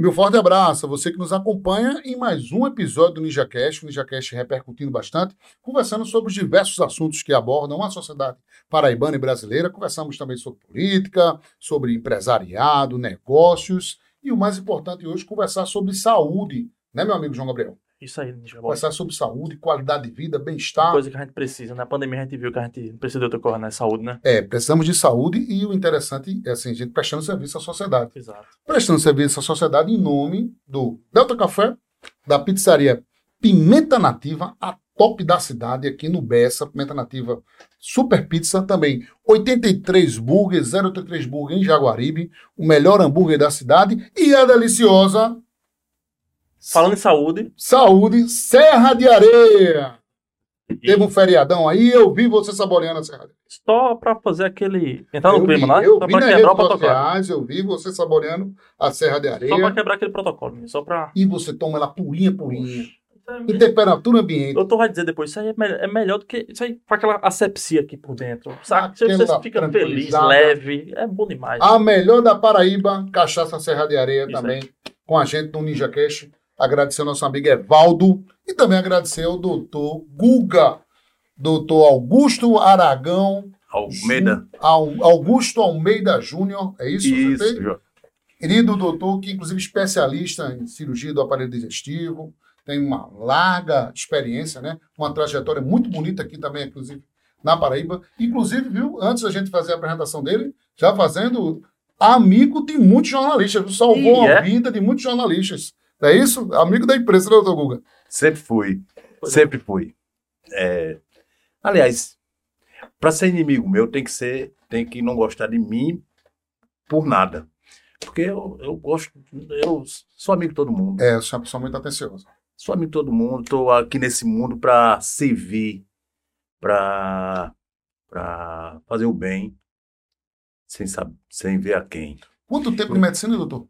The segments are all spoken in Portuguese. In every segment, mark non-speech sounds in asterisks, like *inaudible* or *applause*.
Meu forte abraço a você que nos acompanha em mais um episódio do NinjaCast, o NinjaCast repercutindo bastante, conversando sobre os diversos assuntos que abordam a sociedade paraibana e brasileira. Conversamos também sobre política, sobre empresariado, negócios e o mais importante hoje, conversar sobre saúde, né, meu amigo João Gabriel? Isso aí, Boy. Conversar sobre saúde, qualidade de vida, bem-estar. Coisa que a gente precisa. Na pandemia a gente viu que a gente precisa de outra coisa, né? Saúde, né? É, precisamos de saúde e o interessante é assim, a gente prestando serviço à sociedade. Exato. Prestando serviço à sociedade em nome do Delta Café, da pizzaria Pimenta Nativa, a top da cidade aqui no Bessa, Pimenta Nativa Super Pizza também. 83 Burger, 083 Burger em Jaguaribe, o melhor hambúrguer da cidade e a deliciosa Falando em saúde. Saúde Serra de Areia. Teve um feriadão aí, eu vi você saboreando a Serra de Areia. Só pra fazer aquele. Entrar no eu clima, vi, né? Eu só nas quebrar o protocolo. sociais, eu vi você saboreando a Serra de Só pra Areia. quebrar aquele protocolo. Só pra. E você toma ela purinha, purinha. Em temperatura ambiente. O doutor vai dizer depois, isso aí é melhor, é melhor do que. Isso aí com aquela asepsia aqui por dentro. Sabe? Você, você fica feliz, leve. É bom demais. A melhor da Paraíba, Cachaça Serra de Areia Isso também, com a gente no Ninja Cash. Agradecer ao nosso amigo Evaldo e também agradecer ao doutor Guga, doutor Augusto Aragão, Almeida. Au- Augusto Almeida Júnior, é isso? Isso. Querido doutor, que inclusive especialista em cirurgia do aparelho digestivo, tem uma larga experiência, né? Uma trajetória muito bonita aqui também, inclusive, na Paraíba. Inclusive, viu, antes da gente fazer a apresentação dele, já fazendo amigo de muitos jornalistas, salvou Ih, a é? vida de muitos jornalistas. Não é isso? Amigo da imprensa, né, doutor Guga? Sempre fui. É. Sempre fui. É, Aliás, para ser inimigo meu, tem que ser, tem que não gostar de mim por nada. Porque eu, eu gosto, eu sou amigo de todo mundo. É, eu sou uma pessoa muito atenciosa. Sou amigo de todo mundo, estou aqui nesse mundo para servir, para para fazer o bem, sem, saber, sem ver a quem. Quanto tempo de medicina, doutor?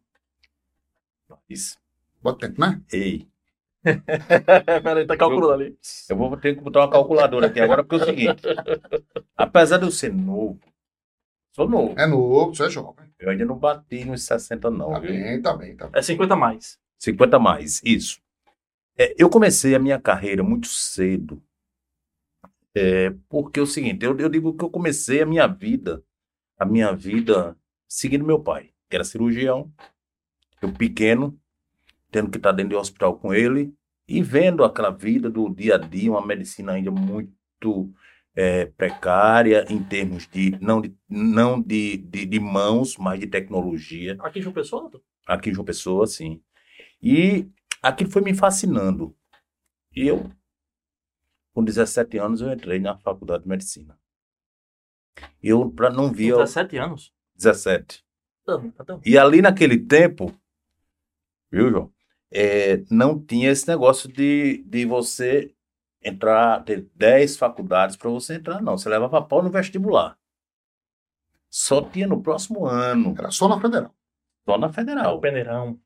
Isso. Bota tempo, né? Ei, *laughs* Peraí, tá calculando ali. eu vou ter que botar uma calculadora aqui agora, porque é o seguinte: apesar de eu ser novo, sou novo. É novo, você é jovem. Eu ainda não bati nos 60, não. Tá viu? bem, tá bem, tá bem. É 50 a mais. 50 mais, isso. É, eu comecei a minha carreira muito cedo. É, porque é o seguinte, eu, eu digo que eu comecei a minha vida, a minha vida seguindo meu pai, que era cirurgião, eu pequeno, tendo que estar dentro do hospital com ele e vendo aquela vida do dia a dia, uma medicina ainda muito é, precária em termos de, não de, não de, de, de mãos, mas de tecnologia Aqui em João Pessoa, aqui em João Pessoa, sim. E aquilo foi me fascinando. E eu, com 17 anos, eu entrei na faculdade de medicina. Eu pra, não via. 17 anos. 17. Tá, tá, tá. E ali naquele tempo, viu, João? É, não tinha esse negócio de, de você entrar, ter 10 faculdades para você entrar, não. Você levava pau no vestibular. Só tinha no próximo ano, Era só na federal. só na federal. o peneirão.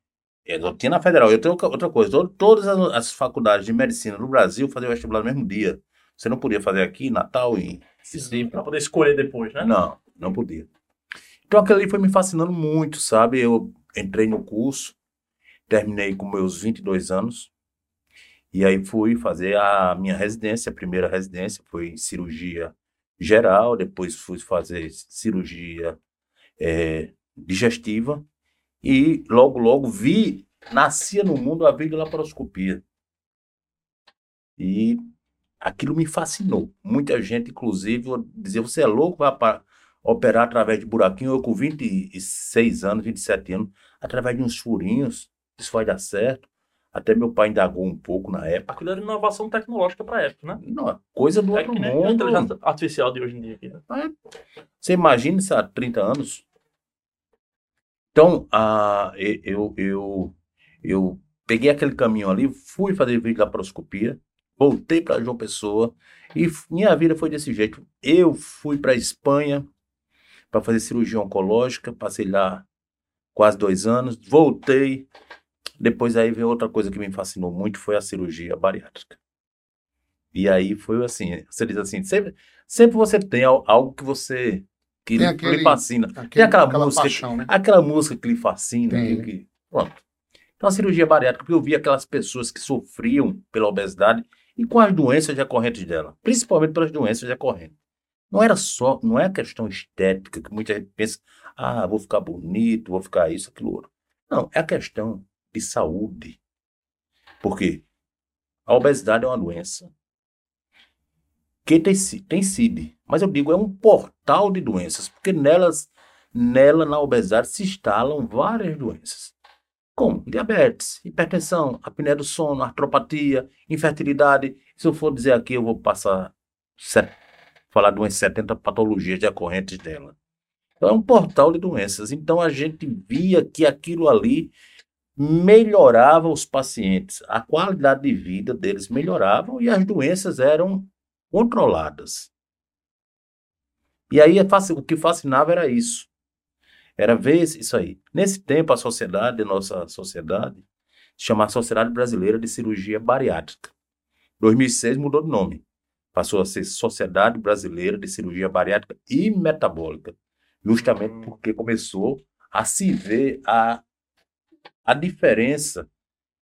É, Eu tinha na federal. Eu tenho outra- coisa. to- Todas as, as faculdades de medicina no Brasil faziam vestibular no mesmo dia. Você não podia fazer aqui, Natal e Recife. Pra poder escolher depois, né? Não, não podia. Então aquilo ali foi me fascinando muito, sabe? Eu entrei no curso, terminei com meus 22 anos. E aí fui fazer a minha residência, a primeira residência foi em cirurgia geral, depois fui fazer cirurgia eh, digestiva e logo, logo vi, nascia no mundo a videolaparoscopia. E aquilo me fascinou. Muita gente, inclusive, dizia, você é louco, vai pa- operar através de buraquinho. Eu com 26 anos, 27 anos, através de uns furinhos, isso vai dar certo. Até meu pai indagou um pouco na época. Aquilo era inovação tecnológica pra época, né? Não, é coisa do É outro que nem a mundo. inteligência artificial de hoje em dia. Aqui, né? Você imagina isso há 30 anos? Então, ah, e- eu, eu, eu peguei aquele caminho ali, fui fazer videolaparoscopia, voltei para João Pessoa e minha vida foi desse jeito. Eu fui para Espanha para fazer cirurgia oncológica, passei lá quase dois anos, voltei. Depois aí veio outra coisa que me fascinou muito, foi a cirurgia bariátrica. E aí foi assim, você diz assim, sempre, sempre você tem al- algo que você que lhe aquele- fascina. Aquele- Tem aquela aquela música, paixão, né? aquela música que lhe fascina, Tem. que, que- pronto. Então, a cirurgia bariátrica, porque eu vi aquelas pessoas que sofriam pela obesidade e com as doenças decorrentes dela, principalmente pelas doenças decorrentes. Não era só, não é questão estética, que muita gente pensa, ah, vou ficar bonito, vou ficar isso, aquilo outro. Não, é a questão de saúde. Por quê? A obesidade é uma doença que tem, tem CID, mas eu digo, é um portal de doenças, porque nelas, nela, na obesidade, se instalam várias doenças. Como diabetes, hipertensão, apneia do sono, artropatia, infertilidade. Se eu for dizer aqui, eu vou passar falar de umas 70 patologias decorrentes dela. Então, é um portal de doenças. Então, a gente via que aquilo ali melhorava os pacientes, a qualidade de vida deles melhorava e as doenças eram controladas. E aí o que fascinava era isso. Era ver isso aí. Nesse tempo, a sociedade, a nossa sociedade, se chamava Sociedade Brasileira de Cirurgia Bariátrica. 2006 mudou de nome. Passou a ser Sociedade Brasileira de Cirurgia Bariátrica e Metabólica. Justamente hum. porque começou a se ver a, a diferença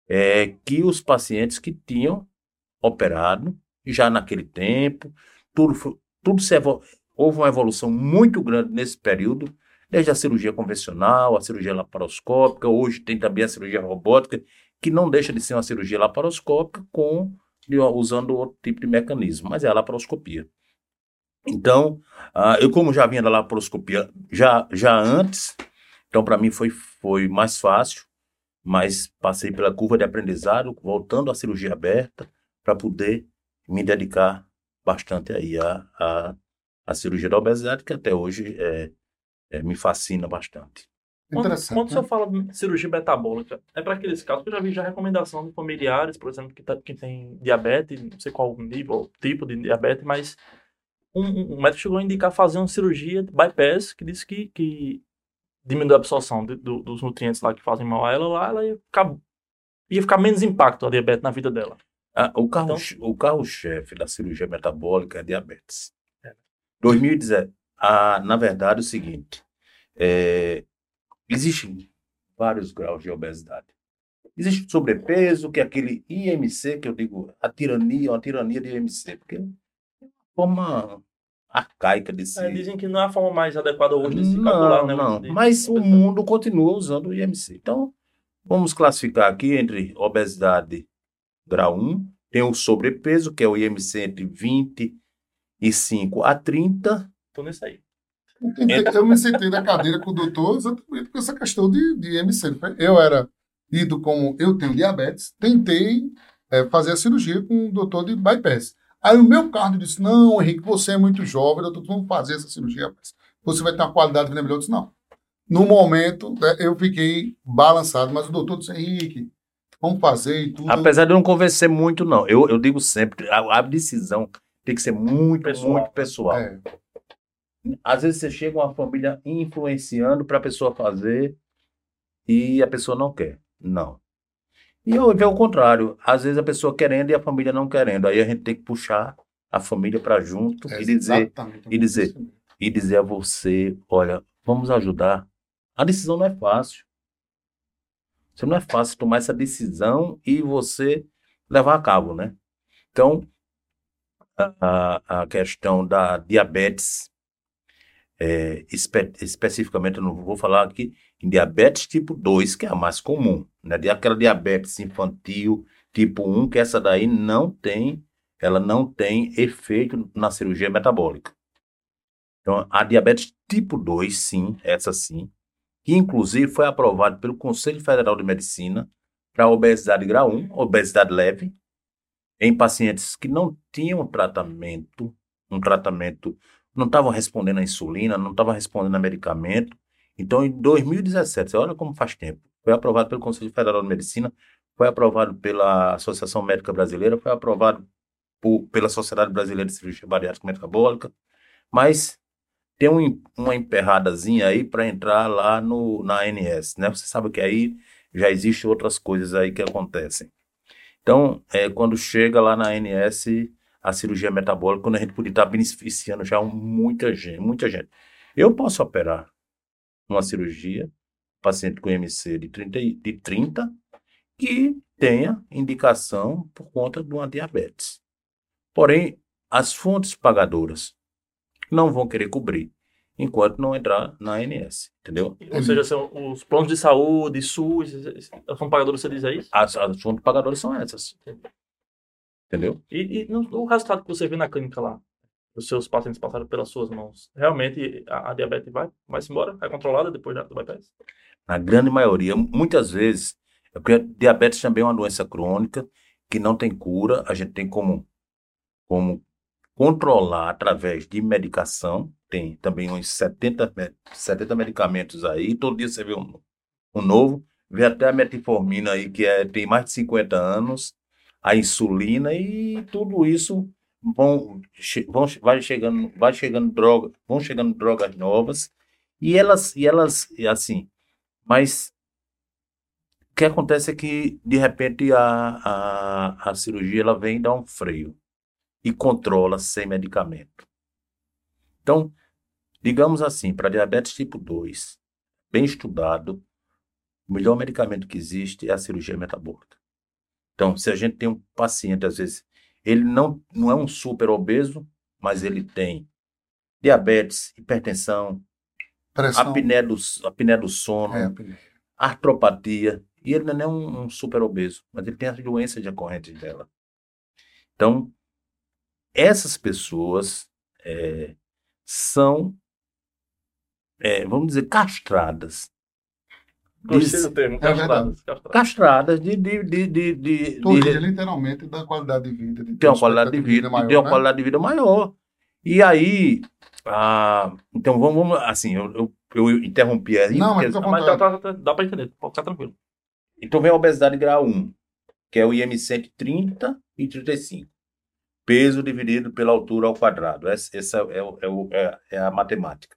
é, que os pacientes que tinham operado já naquele tempo, tudo, tudo se houve uma evolução muito grande nesse período desde a cirurgia convencional, a cirurgia laparoscópica, hoje tem também a cirurgia robótica, que não deixa de ser uma cirurgia laparoscópica com usando outro tipo de mecanismo, mas é a laparoscopia. Então, uh, eu como já vinha da laparoscopia já, já antes, então para mim foi, foi mais fácil, mas passei pela curva de aprendizado, voltando à cirurgia aberta, para poder me dedicar bastante aí à, à, à cirurgia da obesidade, que até hoje é, é, me fascina bastante. Quando, quando né? você fala de cirurgia metabólica, é para aqueles casos que eu já vi já recomendação de familiares, por exemplo, que, tá, que tem diabetes, não sei qual nível, tipo de diabetes, mas um, um, médico chegou a indicar fazer uma cirurgia de bypass que disse que, que diminui a absorção de, do, dos nutrientes lá que fazem mal a ela, lá ela ia ficar, ia ficar menos impacto a diabetes na vida dela. Ah, o carro-chefe então, carro da cirurgia metabólica é diabetes. É. 2017, a, na verdade, é o seguinte: é, existem vários graus de obesidade. Existe sobrepeso, que é aquele IMC, que eu digo, a tirania, uma tirania de IMC, porque é uma forma arcaica de se... É, dizem que não é a forma mais adequada hoje de se não, calcular, né? Não, mas o mundo continua usando o IMC. Então, vamos classificar aqui entre obesidade grau 1, tem o sobrepeso, que é o IMC entre 25 a 30, Tô nesse aí. Eu me sentei na cadeira com o doutor exatamente com essa questão de, de MC. Eu era lido como eu tenho diabetes, tentei é, fazer a cirurgia com o doutor de bypass. Aí o meu cardio disse: Não, Henrique, você é muito jovem, doutor, vamos fazer essa cirurgia. Você vai ter uma qualidade de vida melhor. Eu disse: Não. No momento, né, eu fiquei balançado, mas o doutor disse: Henrique, vamos fazer e tudo. Apesar de eu não convencer muito, não. Eu, eu digo sempre: a, a decisão tem que ser muito, pessoal. muito pessoal. É. Às vezes você chega uma família influenciando para a pessoa fazer e a pessoa não quer. Não. E eu vejo o contrário. Às vezes a pessoa querendo e a família não querendo. Aí a gente tem que puxar a família para junto é e dizer e dizer e dizer a você, olha, vamos ajudar. A decisão não é fácil. Você não é fácil tomar essa decisão e você levar a cabo, né? Então, a, a questão da diabetes é, espe especificamente, eu não vou falar aqui em diabetes tipo 2, que é a mais comum, né? Aquela diabetes infantil tipo 1, que essa daí não tem, ela não tem efeito na cirurgia metabólica. Então, a diabetes tipo 2, sim, essa sim, que inclusive foi aprovada pelo Conselho Federal de Medicina para obesidade grau 1, obesidade leve, em pacientes que não tinham tratamento, um tratamento não estavam respondendo a insulina, não estavam respondendo a medicamento. Então, em 2017, você olha como faz tempo, foi aprovado pelo Conselho Federal de Medicina, foi aprovado pela Associação Médica Brasileira, foi aprovado por, pela Sociedade Brasileira de Cirurgia Bariátrica Metabólica, mas tem um, uma emperradazinha aí para entrar lá no, na ANS, né? Você sabe que aí já existem outras coisas aí que acontecem. Então, é, quando chega lá na ANS, a cirurgia metabólica, quando a gente podia estar beneficiando já muita gente, muita gente. Eu posso operar uma cirurgia, paciente com MC de 30, de 30 que tenha indicação por conta de uma diabetes. Porém, as fontes pagadoras não vão querer cobrir enquanto não entrar na ANS, entendeu? Ou seja, são os planos de saúde, SUS, as fontes pagadoras, você diz aí? As, as fontes pagadoras são essas. Entendeu? E, e no, o resultado que você vê na clínica lá, os seus pacientes passaram pelas suas mãos, realmente a, a diabetes vai, vai embora? É controlada depois do bypass? Na grande maioria, muitas vezes, é porque diabetes também é uma doença crônica que não tem cura, a gente tem como, como controlar através de medicação, tem também uns 70, 70 medicamentos aí, todo dia você vê um, um novo, vê até a metformina aí, que é, tem mais de 50 anos, a insulina e tudo isso vão, vão vai chegando vai chegando droga vão chegando drogas novas e elas e elas assim mas o que acontece é que de repente a, a, a cirurgia ela vem dar um freio e controla sem medicamento. Então digamos assim para diabetes tipo 2 bem estudado o melhor medicamento que existe é a cirurgia metabólica. Então, se a gente tem um paciente, às vezes, ele não, não é um super obeso, mas ele tem diabetes, hipertensão, apneia do, apneia do sono, é, artropatia, e ele não é um, um super obeso, mas ele tem as doenças decorrentes dela. Então, essas pessoas é, são, é, vamos dizer, castradas Gostei do termo, castradas. É castradas de. de, de, de, de, de literalmente, da qualidade de vida. De tem uma qualidade de vida, maior, tem uma né? qualidade de vida maior. E aí. Ah, então vamos, vamos. Assim, eu, eu, eu interrompi aí. Não, porque, mas, mas dá, dá, dá para entender, pode ficar tranquilo. Então vem a obesidade grau 1, que é o IM 130 e 35. Peso dividido pela altura ao quadrado. Essa, essa é, é, é, é a matemática.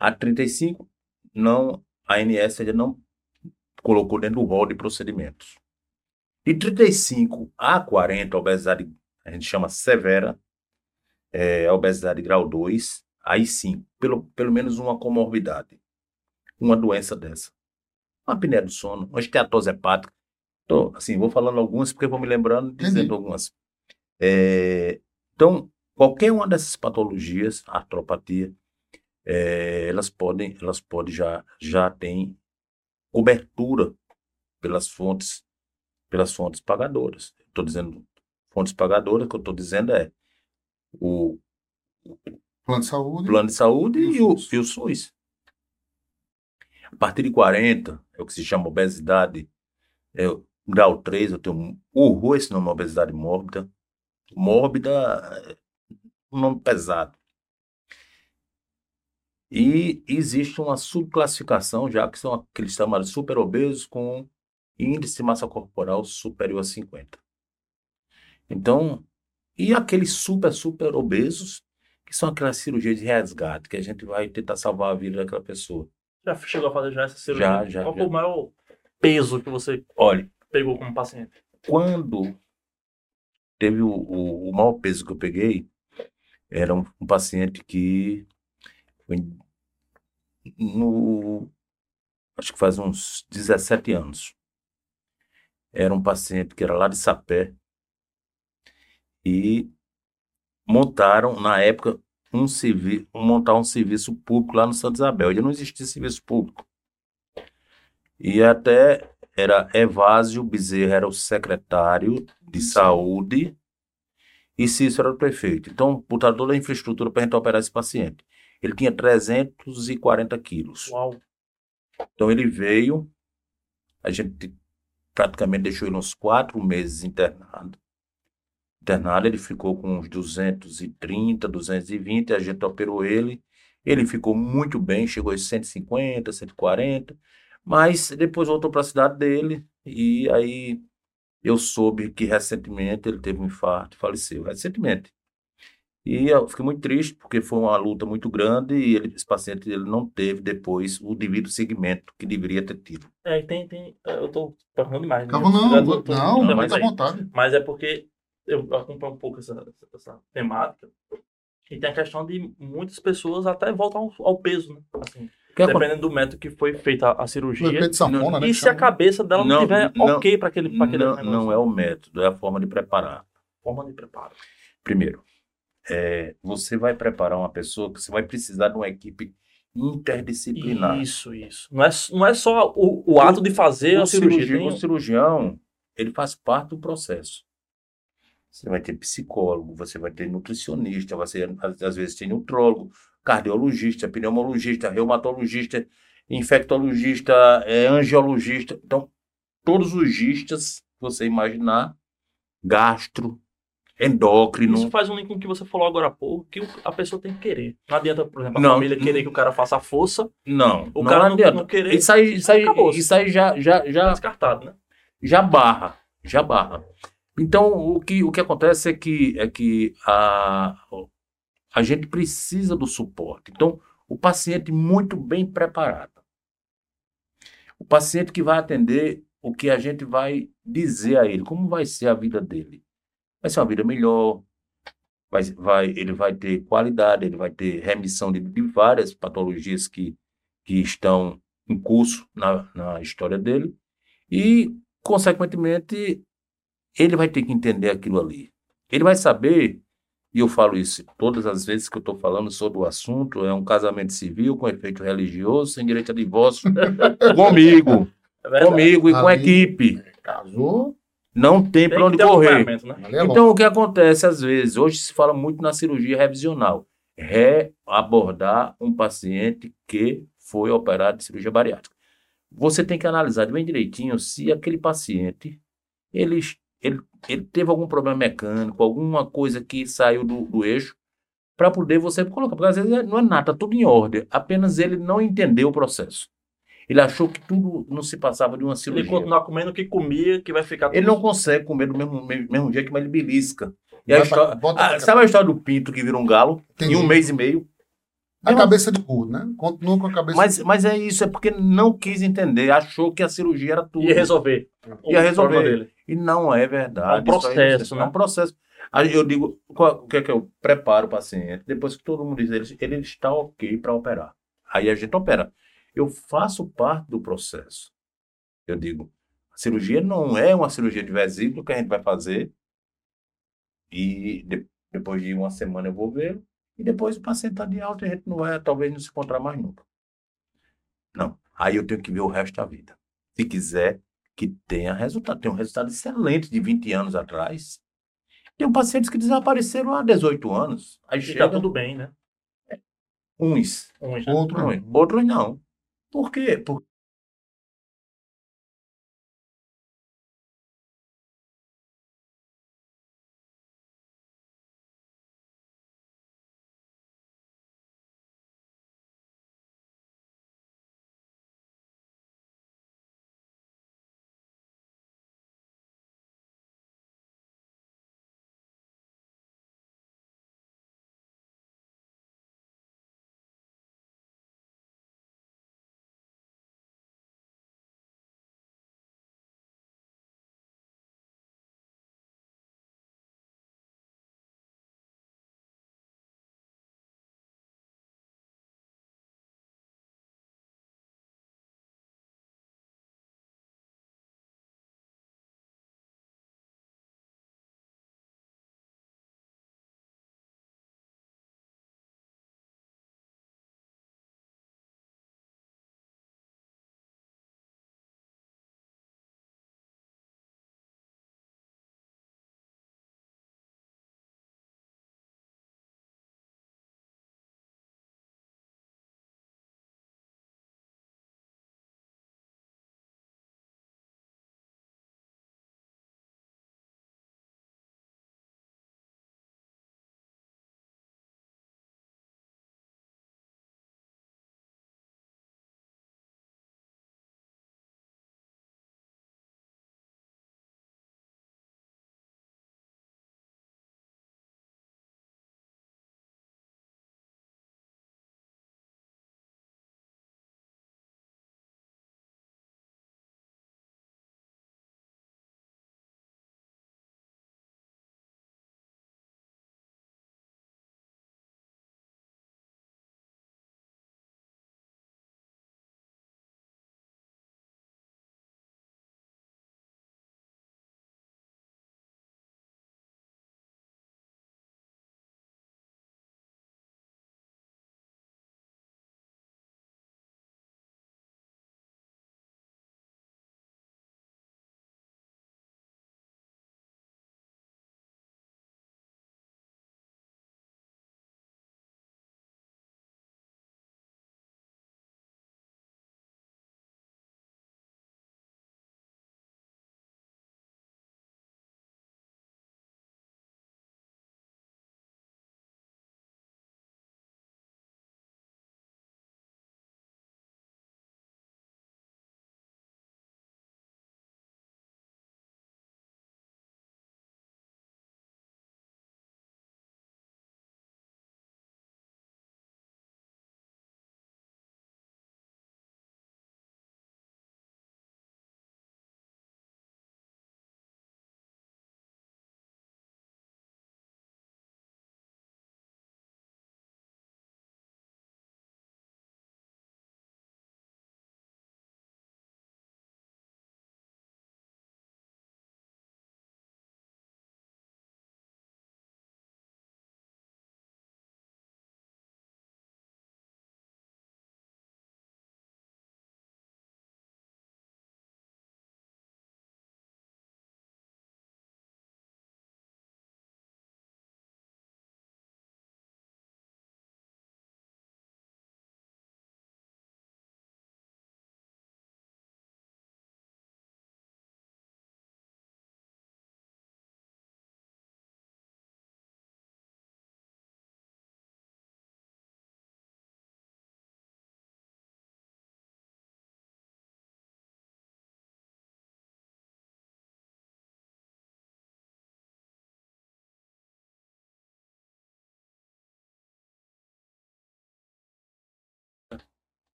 A 35 não a ANS ainda não colocou dentro do rol de procedimentos. De 35 a 40, a obesidade, a gente chama severa, é, a obesidade grau 2, aí sim, pelo, pelo menos uma comorbidade, uma doença dessa. Uma apneia do sono, uma esteatose hepática. Tô, assim, vou falando algumas porque vou me lembrando, dizendo Entendi. algumas. É, então, qualquer uma dessas patologias, artropatia, é, elas podem, elas podem já, já têm cobertura pelas fontes, pelas fontes pagadoras. Estou dizendo fontes pagadoras, o que eu estou dizendo é o, plano de saúde, plano de saúde e, o, e o SUS. A partir de 40, é o que se chama obesidade, é, grau 3, eu tenho horror esse nome, obesidade mórbida. Mórbida é um nome pesado. E existe uma subclassificação, já que são aqueles chamados superobesos com índice de massa corporal superior a 50. Então, e aqueles super, super obesos, que são aquelas cirurgias de resgate, que a gente vai tentar salvar a vida daquela pessoa. Já chegou a fazer já essa cirurgia? Já, já. Qual foi o maior peso que você Olha, pegou como paciente? Quando teve o, o, o maior peso que eu peguei, era um, um paciente que no, acho que faz uns 17 anos. Era um paciente que era lá de Sapé e montaram, na época, um serviço, montar um serviço público lá no Santa Isabel. Ainda não existia serviço público. E até era Evásio Bezerra, era o secretário de saúde, e Cícero era o prefeito. Então, botaram toda a infraestrutura para a gente operar esse paciente. Ele tinha 340 quilos. Uau. Então ele veio, a gente praticamente deixou ele uns quatro meses internado. Internado, ele ficou com uns 230, 220, a gente operou ele. Ele ficou muito bem, chegou a 150, 140, mas depois voltou para a cidade dele e aí eu soube que recentemente ele teve um infarto e faleceu. Recentemente. E eu fiquei muito triste, porque foi uma luta muito grande e ele, esse paciente ele não teve depois o devido segmento que deveria ter tido. É, tem, tem, eu tô perguntando demais. Né? Não, não, tô, tô, não, não mas à vontade. Mas é porque eu acompanho um pouco essa, essa, essa, temática e tem a questão de muitas pessoas até voltam ao, ao peso, né? Assim, que aconte- Dependendo do método que foi feita a, cirurgia. sanfona, né? E que se a cabeça dela não, Não, tiver não, ok para aquele, pra aquele não, negócio? não é o método, é a forma de preparar. Forma de preparo. Primeiro, é, você vai preparar uma pessoa que você vai precisar de uma equipe interdisciplinar. Isso, isso. Não é, não é só o, o ato de fazer a o, cirurgia. cirurgião, o cirurgião, ele faz parte do processo. Você vai ter psicólogo, você vai ter nutricionista, você às às vezes tem nutrólogo, cardiologista, pneumologista, reumatologista, infectologista, é, angiologista. Então, todos os gistas que você imaginar, gastro, endócrino. Isso faz um link com o que você falou agora há pouco, que a pessoa tem que querer. Não adianta, por exemplo, a Não. família querer que o cara faça a força, Não, o não cara não, adianta. não querer, Isso aí, isso aí, Acabou-se. isso aí já, já, já, descartado, né? já barra, já barra. Então, o que, o que acontece é que, é que a, a gente precisa do suporte. Então, o paciente muito bem preparado. O paciente que vai atender o que a gente vai dizer a ele, como vai ser a vida dele. Vai ser uma vida melhor, vai, vai, ele vai ter qualidade, ele vai ter remissão de, de várias patologias que, que estão em curso na, na história dele. E, consequentemente, ele vai ter que entender aquilo ali. Ele vai saber, e eu falo isso todas as vezes que eu estou falando sobre o assunto, é um casamento civil com efeito religioso, sem direito a divórcio, *laughs* comigo, É comigo e com a equipe. Casou, Não tem Tem para onde um correr. né? é. Então, o que acontece às vezes? Hoje se fala muito na cirurgia revisional. Reabordar um paciente que foi operado de cirurgia bariátrica. Você tem que analisar bem direitinho se aquele paciente ele, ele, ele teve algum problema mecânico, alguma coisa que saiu do, do eixo, para poder você colocar. Porque às vezes não é nada, tá tudo em ordem. Apenas ele não entendeu o processo. Ele achou que tudo não se passava de uma cirurgia. ele continuar comendo o que comia, que vai ficar Ele tudo- não consegue comer do mesmo, mesmo jeito, mas ele belisca. E a Vai pra- história, bota Ah, pra- sabe a história do pinto que vira um galo Entendi. em um mês e meio? A cabeça de burro, né? Continua com a cabeça Mas, mas é isso, é porque não quis entender, achou que a cirurgia era tudo. Ia resolver. Ia resolver. dele. E não é verdade. É um processo, Isso aí, né? É um processo. Aí eu digo, qual- o que é que eu preparo o paciente? Depois que todo mundo diz, ele, ele está ok para operar. Aí a gente opera. Eu faço parte do processo. Eu digo, a cirurgia não é uma cirurgia de vesícula que a gente vai fazer e de- depois de uma semana eu vou vê-lo e depois o paciente está de alta e a gente não vai, talvez não se encontrar mais nunca. Não. Aí eu tenho que ver o resto da vida. Se quiser que tenha resultado. Tem um resultado excelente de 20 anos atrás. Tem pacientes que desapareceram há 18 anos. Aí E tá chega tudo bem, né? uns, Uns, né? Outro uns, outros não. Por quê? Por,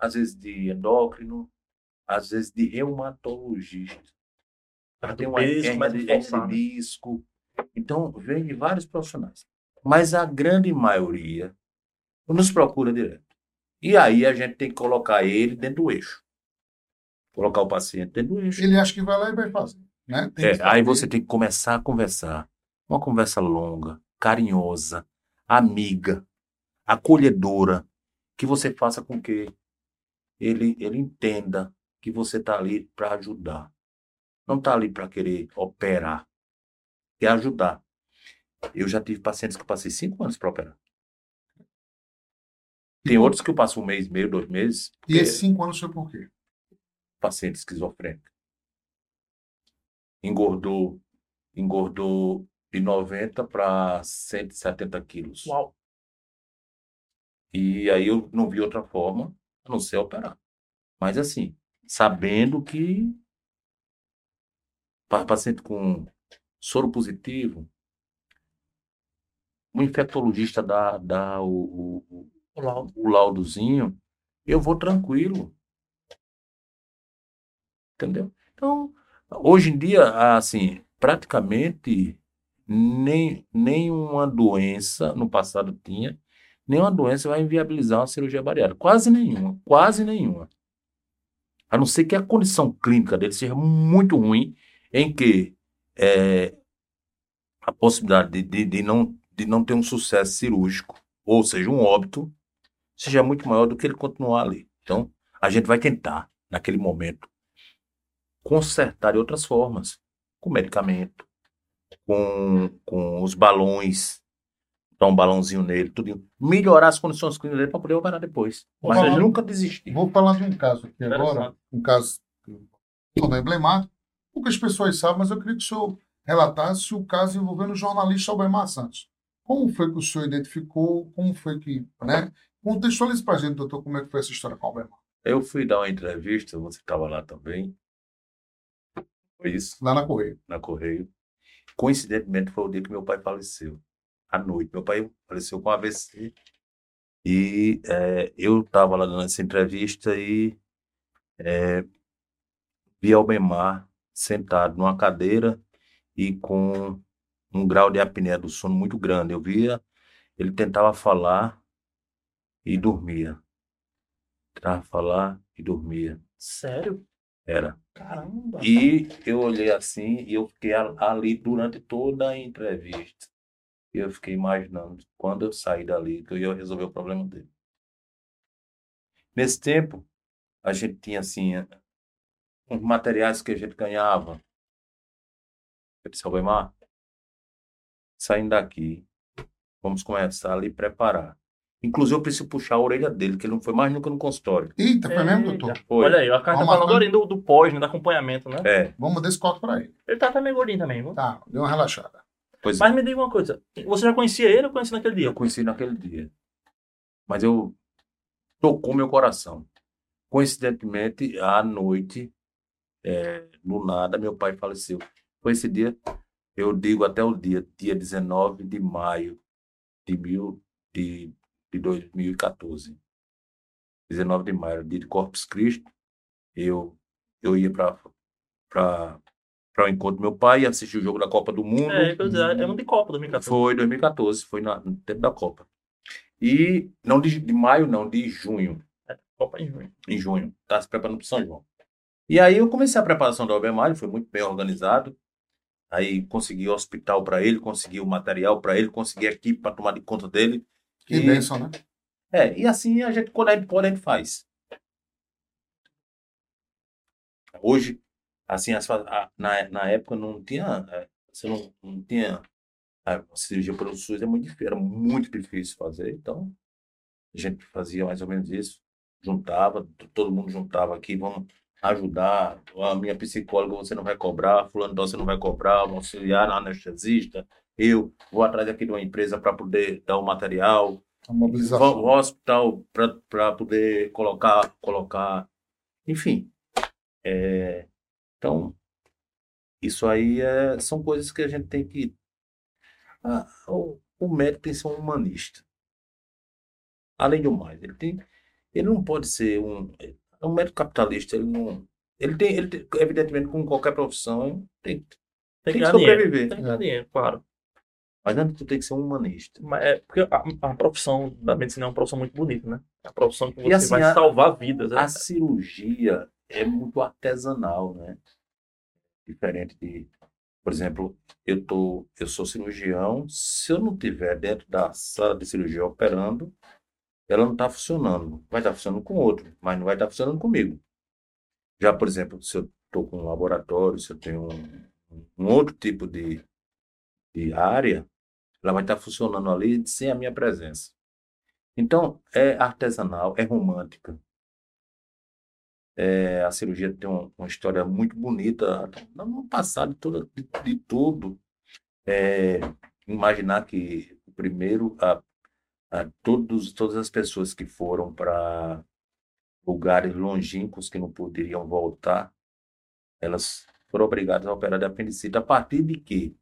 às vezes de endócrino, às vezes de reumatologista. Tá Tem uma peso, hernia né? disco. Então, vem de vários profissionais. Mas a grande maioria nos procura direto. E aí a gente tem que colocar ele dentro do eixo. Colocar o paciente dentro do eixo. Ele acha que vai lá e vai fazer. Né? Tem É, que fazer. aí você tem que começar a conversar. Uma conversa longa, carinhosa, amiga, acolhedora, que você faça com que ele, ele entenda que você está ali para ajudar. Não está ali para querer operar. Quer ajudar. Eu já tive pacientes que eu passei cinco anos para operar. Tem outros que eu passo um mês, meio, dois meses. E esses cinco anos foi por quê? paciente esquizofrênico. Engordou, engordou de 90 para 170 quilos. Uau. E aí eu não vi outra forma a não ser operar. Mas assim, sabendo que pa- paciente com soro positivo, o infectologista dá, dá o, o- o- O laudo. o laudozinho, eu vou tranquilo. Entendeu? Então, hoje em dia, assim, praticamente nem, nenhuma doença, no passado tinha, nenhuma doença vai inviabilizar uma cirurgia bariátrica. Quase nenhuma, quase nenhuma. A não ser que a condição clínica dele seja muito ruim, em que é, a possibilidade de, de, de não, de não ter um sucesso cirúrgico, ou seja, um óbito, seja muito maior do que ele continuar ali. Então, a gente vai tentar, naquele momento, consertar de outras formas, com medicamento, com, com os balões, dar um balãozinho nele, tudo, melhorar as condições clínicas dele para poder operar depois. Mas ele lá. nunca desistir. Vou falar de um caso aqui agora, um caso é emblemático, poucas pessoas sabem, mas eu queria que o senhor relatasse o caso envolvendo o jornalista Albemar Santos. Como foi que o senhor identificou, como foi que, né? Contextualize para a gente, doutor, como é que foi essa história com o Albemar. Eu fui dar uma entrevista, você estava lá também. Foi isso, Lá na Correia. na Correio. Coincidentemente, foi o dia que meu pai faleceu. À noite. Meu pai faleceu com AVC. E eh, eu estava lá dando essa entrevista e eh, vi Albemar sentado numa cadeira e com um grau de apneia do sono muito grande. Eu via, ele tentava falar e dormia. Tentava falar e dormia. Sério? Era. Caramba. E eu olhei assim e eu fiquei ali durante toda a entrevista. E eu fiquei imaginando quando eu sair dali que eu ia resolver o problema dele. Nesse tempo, a gente tinha assim uns materiais que a gente ganhava. Eu disse, Albemar, saindo daqui, vamos começar ali a preparar. Inclusive, eu preciso puxar a orelha dele, que ele não foi mais nunca no consultório. Eita, foi mesmo, doutor? Foi. Olha aí, a cara tá falando do, do pós, né? Do acompanhamento, né? É, Vamos dar esse corte para ele. Ele tá até meio gordinho também, viu? Tá, deu uma relaxada. Pois Mas me diga uma coisa. Você já conhecia ele ou conhecia naquele dia? Eu conheci naquele dia. Mas eu tocou meu coração. Coincidentemente, à noite, é, do nada, meu pai faleceu. Foi esse dia, eu digo até o dia, dia 19 de maio de, mil, de, de 2014. 19 de maio, dia de Corpus Christi, eu, eu ia para o encontro do meu pai, assistir o jogo da Copa do Mundo. É, é um de Copa 2014. Foi 2014, foi na- no tempo da Copa. E não de, de maio, não, de junho. Copa em junho. Em junho. Tá se preparando para São João. E aí eu comecei a preparação do Albemar, ele foi muito bem organizado. Aí consegui o hospital para ele, consegui o material para ele, consegui a equipe para tomar de conta dele. Que E- bênção, né? é, e assim a gente, quando a gente pode, a gente faz. Hoje, assim, as a- na, na época não tinha, é, você não, não tinha, a cirurgia pelo SUS é muito difícil, era muito difícil fazer, então a gente fazia mais ou menos isso, juntava, todo mundo juntava aqui, vamos ajudar, a minha psicóloga você não vai cobrar, fulano você não vai cobrar, o auxiliar, anestesista, eu vou atrás aqui de uma empresa para poder dar o material, A mobilização. Vamos ao hospital para poder colocar, colocar, enfim. É, então, isso aí é, são coisas que a gente tem que. ah, o, o médico tem que ser um humanista. Além do mais, ele tem, ele não pode ser um. É um médico capitalista, ele não. Ele tem, ele tem, evidentemente, com qualquer profissão, tem, tem, que ganhar dinheiro, sobreviver. Tem que ganhar dinheiro, claro. Mas antes tu tem que ser um humanista. Mas é porque a, a profissão da medicina é uma profissão muito bonita, né? É a profissão que você assim, vai a- salvar vidas. né? A cirurgia é muito artesanal, né? Diferente de, por exemplo, eu tô, eu sou cirurgião, se eu não tiver dentro da sala de cirurgia operando, ela não está funcionando. Vai estar funcionando com outro, mas não vai estar funcionando comigo. Já, por exemplo, se eu estou com um laboratório, se eu tenho um, um outro tipo de, de área, ela vai estar funcionando ali sem a minha presença. Então, é artesanal, é romântica. É, a cirurgia tem um- uma história muito bonita no passado, toda, de, de. É, imaginar que primeiro, a, a todos, todas as pessoas que foram para lugares longínquos que não poderiam voltar, elas foram obrigadas a operar de apendicite. A partir de quê?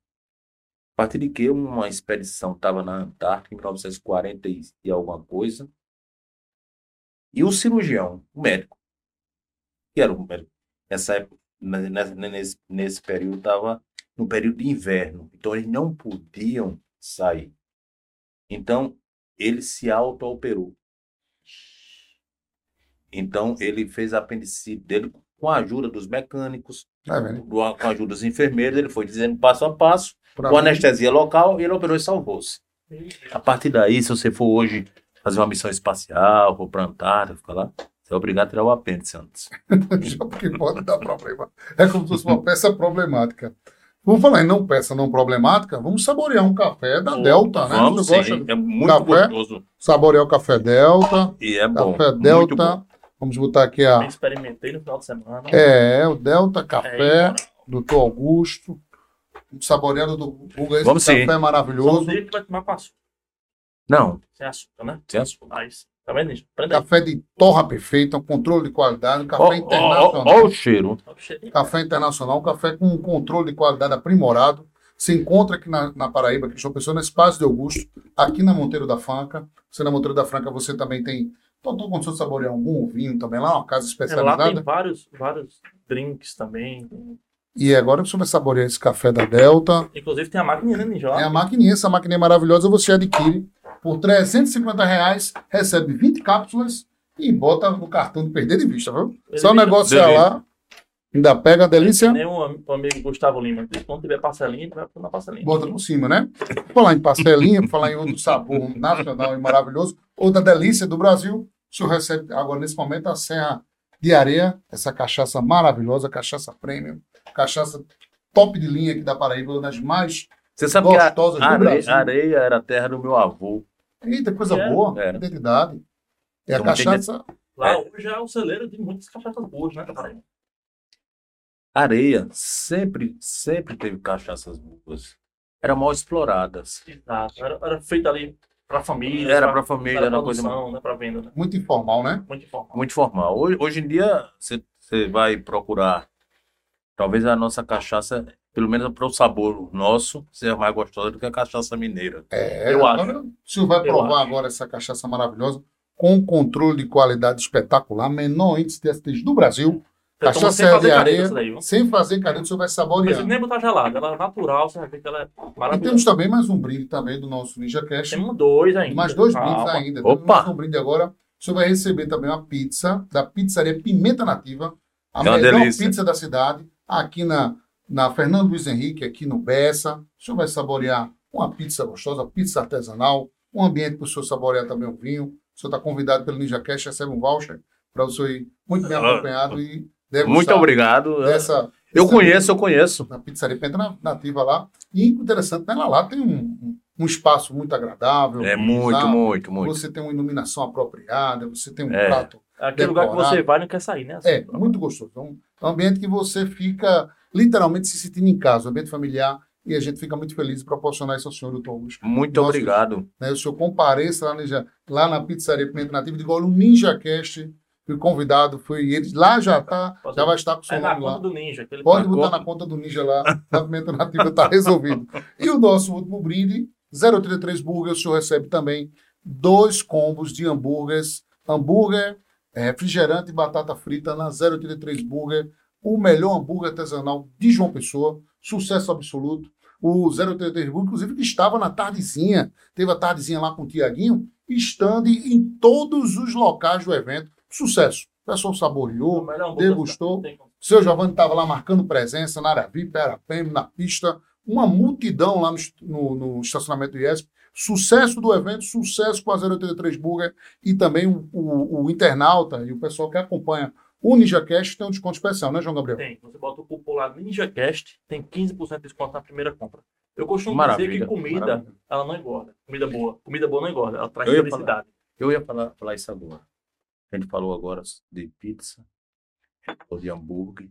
A partir de que uma expedição estava na Antártica em 1940 e, e alguma coisa, e o cirurgião, o médico, que era o nessa época, ne- ne- nesse, nesse período, estava no período de inverno, então eles não podiam sair. Então, ele se auto-operou. Então, ele fez a apendicite dele com a ajuda dos mecânicos, do- com a ajuda dos enfermeiros, ele foi dizendo passo a passo, Pra com mim, anestesia local, e ele operou e salvou-se. A partir daí, se você for hoje fazer uma missão espacial, for a Antártica, ficar lá, você é obrigado a tirar o apêndice antes. *laughs* já porque pode dar problema. É como se fosse uma peça problemática. Vamos falar em não peça não problemática, vamos saborear um café da Vamos, Delta, né? Vamos Você sim, gosta é muito café? gostoso Saborear o café Delta, e é bom. café muito Delta. bom. Vamos botar aqui Eu a. experimentei no final de semana. É, o Delta É, Café, moral. doutor Augusto. Saboreado do Google, esse Vamos sim. café Só um maravilhoso. dia que vai tomar com açúcar. Não, Sem açúcar, né? sem açúcar. Mas, tá vendo isso? Prenda aí. Café de torra perfeita, um controle de qualidade, um café ó, internacional. ó o cheiro. Café internacional, um café com um controle de qualidade aprimorado. Se encontra aqui na, na Paraíba, aqui em João Pessoa, no Espaço de Augusto, aqui na Monteiro da Franca. Você na Monteiro da Franca, você também tem total condição de saborear algum vinho também lá, uma casa É, lá especializada. tem vários, vários drinks também. E agora você vai saborear esse café da Delta. Inclusive tem a máquina, né, Ninja? É a maquininha, essa maquininha maravilhosa você adquire por 350 reais, recebe 20 cápsulas e bota no cartão de perder de vista, viu? Ele Só negócio é lá, ainda pega a delícia, Nem o amigo Gustavo Lima. Quando tiver parcelinha, vai pôr na parcelinha. bota por cima, né? Falar em parcelinha, falar em outro sabor nacional e maravilhoso, outra delícia do Brasil, o senhor recebe agora nesse momento a Serra de Areia, essa cachaça maravilhosa, cachaça premium, cachaça top de linha aqui da Paraíba, uma das mais Você sabe que a gostosas do areia, Brasil. areia era a terra do meu avô. Eita, coisa É, boa, é. identidade. É a Então, tem cachaça. Lá É. hoje é o celeiro de muitas cachaças boas, né, Catarina? Areia sempre, sempre teve cachaças boas. Eram mal exploradas. Exato. Era, era feito ali pra família. Era para família, era uma coisa né, pra venda, né? Muito informal, né? Muito informal. muito formal. Hoje, hoje em dia, você vai procurar, talvez a nossa cachaça, pelo menos para o sabor nosso, seja mais gostosa do que a cachaça mineira. É, Eu agora, O senhor vai Eu provar acho. agora essa cachaça maravilhosa, com controle de qualidade espetacular, menor índice de acidez do Brasil, toma cachaça sem de fazer careta areia, daí, sem fazer carinho, o senhor vai saborear. precisa nem botar gelada. Ela é natural, você vai ver que ela é E maravilhosa. temos também mais um brinde também do nosso Ninja Cash. Temos dois ainda. Mais dois Calma. brindes ainda. Opa! Temos um brinde agora. O senhor vai receber também uma pizza da pizzaria Pimenta Nativa. A É melhor delícia. pizza da cidade. Aqui na, na Fernando Luiz Henrique, aqui no Bessa. O senhor vai saborear uma pizza gostosa, pizza artesanal. Um ambiente para o senhor saborear também um vinho. O senhor está convidado pelo Ninja Cash, recebe um voucher para o senhor ir muito bem Ah, acompanhado e degustar Muito obrigado. Dessa, Eu conheço, eu conheço. na pizzaria Pimenta Nativa lá. E interessante, né? Lá, lá tem um, um- espaço muito agradável. É muito, sabe? muito, muito. Você tem uma iluminação apropriada, você tem um É. prato. É aquele lugar que decorado. você vai não quer sair, né? É, muito gostoso. Então, é um ambiente que você fica literalmente se sentindo em casa, um ambiente familiar, e a gente fica muito feliz de proporcionar isso ao senhor, doutor Augusto. Muito obrigado. Né? O senhor compareça lá, Ninja, lá na Pizzaria Pimenta Nativa, de igual o Ninja Cast, fui convidado, foi ele. Lá já tá, Pode- já vai estar com o É seu na nome lá. conta do ninja. Aquele Pode Na botar conta. na conta do Ninja lá, na Pimenta Nativa está resolvido. *laughs* E o nosso último brinde, 033 Burger, o senhor recebe também dois combos de hambúrgueres hambúrguer, é, refrigerante e batata frita na 083 Burger, o melhor hambúrguer artesanal de João Pessoa, sucesso absoluto. O 083 Burger, inclusive, que estava na tardezinha, teve a tardezinha lá com o Tiaguinho, estando em todos os locais do evento. Sucesso. O pessoal saboreou, degustou. Seu Giovanni estava lá marcando presença na era PM, na pista. Uma multidão lá no, no, no estacionamento do IESP. Sucesso do evento, sucesso com a 083 Burger e também o, o, o internauta e o pessoal que acompanha o NinjaCast tem um desconto especial, né, João Gabriel? Tem. Você bota o cupom lá NinjaCast, tem 15% de desconto na primeira compra. Eu costumo Maravilha, dizer que comida, maravilha. ela não engorda. Comida boa. Comida boa não engorda. Ela traz Eu felicidade. Eu ia falar, falar isso agora. A gente falou agora de pizza, ou de hambúrguer.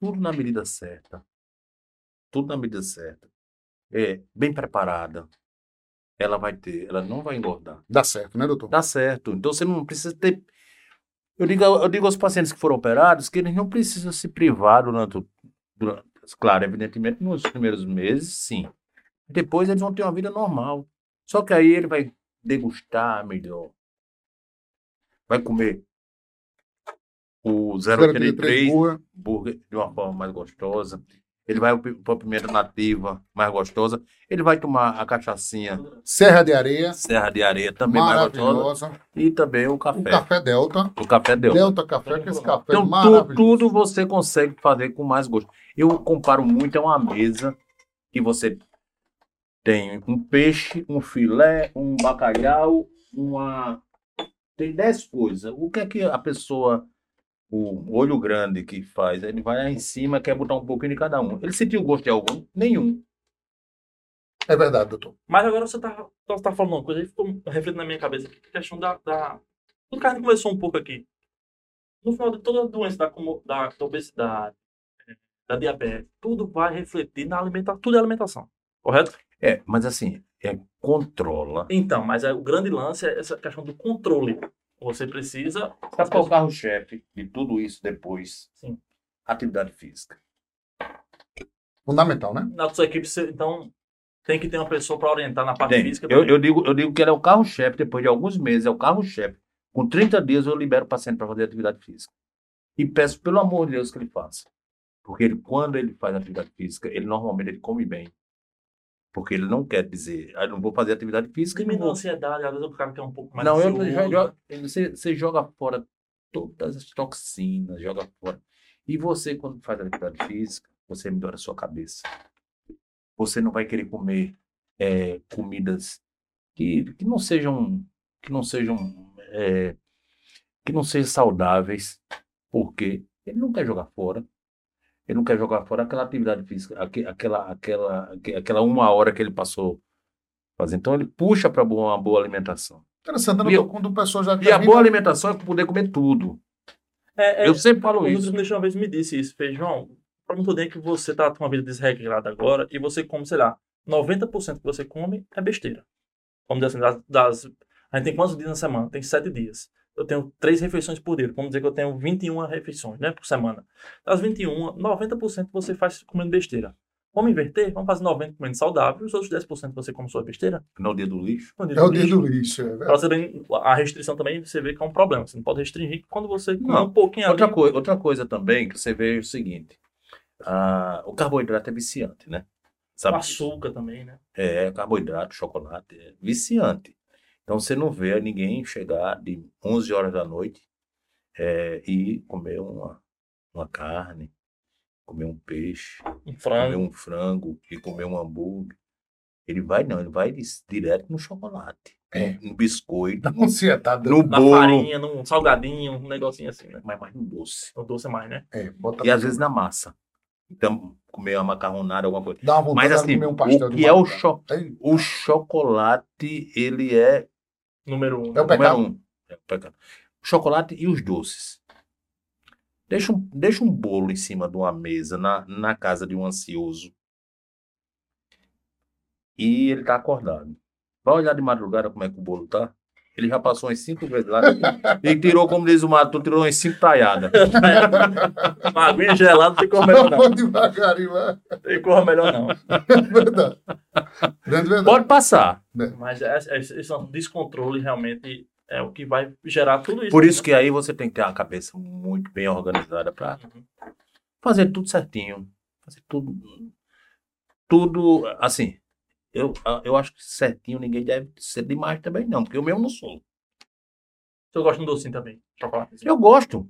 Tudo na medida certa. Tudo na medida certa. É, bem preparada. Ela vai ter, ela não vai engordar. Dá certo, né, doutor? Dá certo. Então você não precisa ter. Eu digo, eu digo aos pacientes que foram operados que eles não precisam se privar durante, durante. Claro, evidentemente, nos primeiros meses, sim. Depois eles vão ter uma vida normal. Só que aí ele vai degustar melhor. Vai comer o 083 Burger. burger de uma forma mais gostosa. Ele vai para a pimenta nativa mais gostosa. Ele vai tomar a cachaçinha Serra de Areia, Serra de Areia também mais gostosa. E também o O café. Café Delta. O café deu. Delta Café, que esse café é Então, tu- maravilhoso. tudo você consegue fazer com mais gosto. Eu comparo muito a uma mesa que você tem um peixe, um filé, um bacalhau, uma. Tem dez coisas. O que é que a pessoa, o olho grande que faz? Ele vai lá em cima, quer botar um pouquinho de cada um. Ele sentiu gosto de algum? Nenhum. É verdade, doutor. Mas agora você tá, você tá falando uma coisa aí, ficou refletindo na minha cabeça aqui, que é a questão da, da... Tudo que a gente conversou um pouco aqui. No final de toda a doença da, da, da obesidade, eh, da diabetes, tudo vai refletir na alimentação, tudo é alimentação, correto? É, mas assim, é, controla. Então, mas é, o grande lance é essa questão do controle. Você precisa... Sabe qual é o carro-chefe de tudo isso depois? Sim. Atividade física. Fundamental, né? Na sua equipe, você, então, tem que ter uma pessoa para orientar na parte Tem. física. Eu, eu, digo, eu digo que ele é o carro-chefe, depois de alguns meses, é o carro-chefe. Com 30 dias eu libero o paciente para fazer atividade física. E peço, pelo amor de Deus, que ele faça. Porque ele, quando ele faz atividade física, ele normalmente ele come bem. Porque ele não quer dizer, ah, não vou fazer atividade física. Diminui a ansiedade, às vezes o cara quer um pouco mais Não, eu, eu- eu- você, você joga fora todas as toxinas, joga fora. E você, quando faz atividade física, você melhora a sua cabeça. Você não vai querer comer é, comidas que, que não sejam que não sejam é, que não sejam saudáveis, porque ele não quer jogar fora. Ele não quer jogar fora aquela atividade física, aque- aquela, aquela, aque- aquela uma hora que ele passou fazendo. Então ele puxa para uma boa alimentação. Interessante, E? Quando o pessoal já E a boa alimentação é poder comer tudo. É, é, Eu sempre falo O isso. nutricionista uma vez me disse isso, fez, João, o problema todo é que você tá com uma vida desregrada agora e você come, sei lá, 90% que você come é besteira. Vamos dizer assim, das, das- a gente tem quantos dias na semana? Tem sete dias. Eu tenho três refeições por dia. Vamos dizer que eu tenho 21 refeições, né, por semana. Das 21, 90% você faz comendo besteira. Vamos inverter? Vamos fazer 90% comendo saudável e os outros 10% você come sua besteira? No dia do lixo. No dia É o do dia lixo. do lixo, é Pra você ver, a restrição também você vê que é um problema. Você não pode restringir quando você come Não. um pouquinho ali. Outra, coi outra coisa também que você vê é o seguinte: ah, o carboidrato é viciante, né? O Sabe? açúcar também, né? É, carboidrato, chocolate, é viciante. Então você não vê ninguém chegar de 11 horas da noite é, e comer uma, uma carne, comer um peixe, Um comer um frango e comer um hambúrguer. Ele vai, não, ele vai direto no chocolate, É. no biscoito, uma ansiedade. no Na bolo, farinha, num salgadinho, um negocinho assim, né? mas mais no doce. O doce é mais, né? É, E às vezes na massa. Então, comer uma macarronada, alguma coisa. Dá uma vontade Mas de assim, comer um pastel o de que é o, cho Aí, o chocolate, ele é Número um. É o pecado. um. É o pecado. Chocolate e os doces. Deixa um, deixa um bolo em cima de uma mesa na, na casa de um ansioso. E ele tá acordado. Vai olhar de madrugada como é que o bolo tá. Ele já passou umas cinco vezes lá. e tirou, como diz o Mato, tirou umas cinco taiadas. *laughs* Uma aguinha gelada tem cor melhor não. Devagarinho, é Tem cor melhor não. *laughs* verdade. Grande verdade. Pode passar. Mas é, é, esse é um descontrole realmente é o que vai gerar tudo isso. Por isso né? que aí você tem que ter uma cabeça muito bem organizada para Uhum. fazer tudo certinho. Fazer tudo. Tudo, assim. Eu, eu acho que certinho ninguém deve ser demais também, não, porque eu mesmo não sou. Eu gosto de um docinho também. Chocolate. Eu gosto.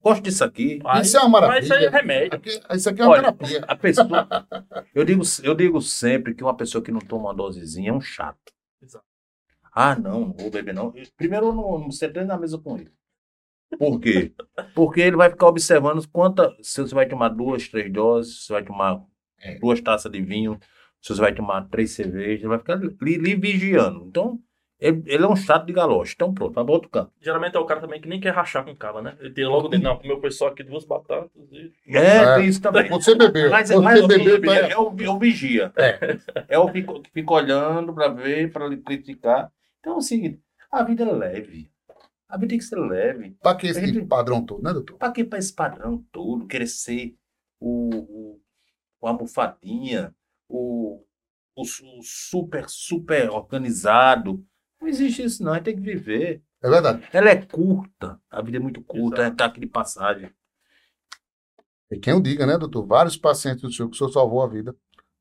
Gosto disso aqui. Isso é uma maravilha. Mas isso aí é remédio. Aqui- isso aqui é uma Olha, terapia. A pessoa, eu, digo, eu digo sempre que uma pessoa que não toma uma dosezinha é um chato. Exato. Ah, não, não vou beber não. Primeiro eu não, não sentei na mesa com ele. Por quê? Porque ele vai ficar observando quanta, se você vai tomar duas, três doses, se você vai tomar É. duas taças de vinho, se você vai tomar três cervejas, ele vai ficar li, li vigiando. Então, ele, ele é um chato de galoche. Então pronto, vai para outro canto. Geralmente é o cara também que nem quer rachar com o cara, né? Ele tem logo dentro, não, comeu só aqui duas batatas e... É, É. tem isso também. Você bebeu. Mas, você mas bebeu, é, tá aí. é, o, é o vigia. É. É o que fica, olhando para ver, para criticar. Então é o seguinte, a vida é leve. A vida tem que ser leve. Pra que esse gente- padrão todo, né, doutor? Para que para esse padrão todo, querer ser o, o, o almofadinha, o, o, su- super, super organizado. Não existe isso, não. A gente tem que viver. É verdade. Ela é curta. A vida é muito curta, é tá aqui de passagem. E quem o diga, né, doutor? Vários pacientes do senhor que o senhor salvou a vida.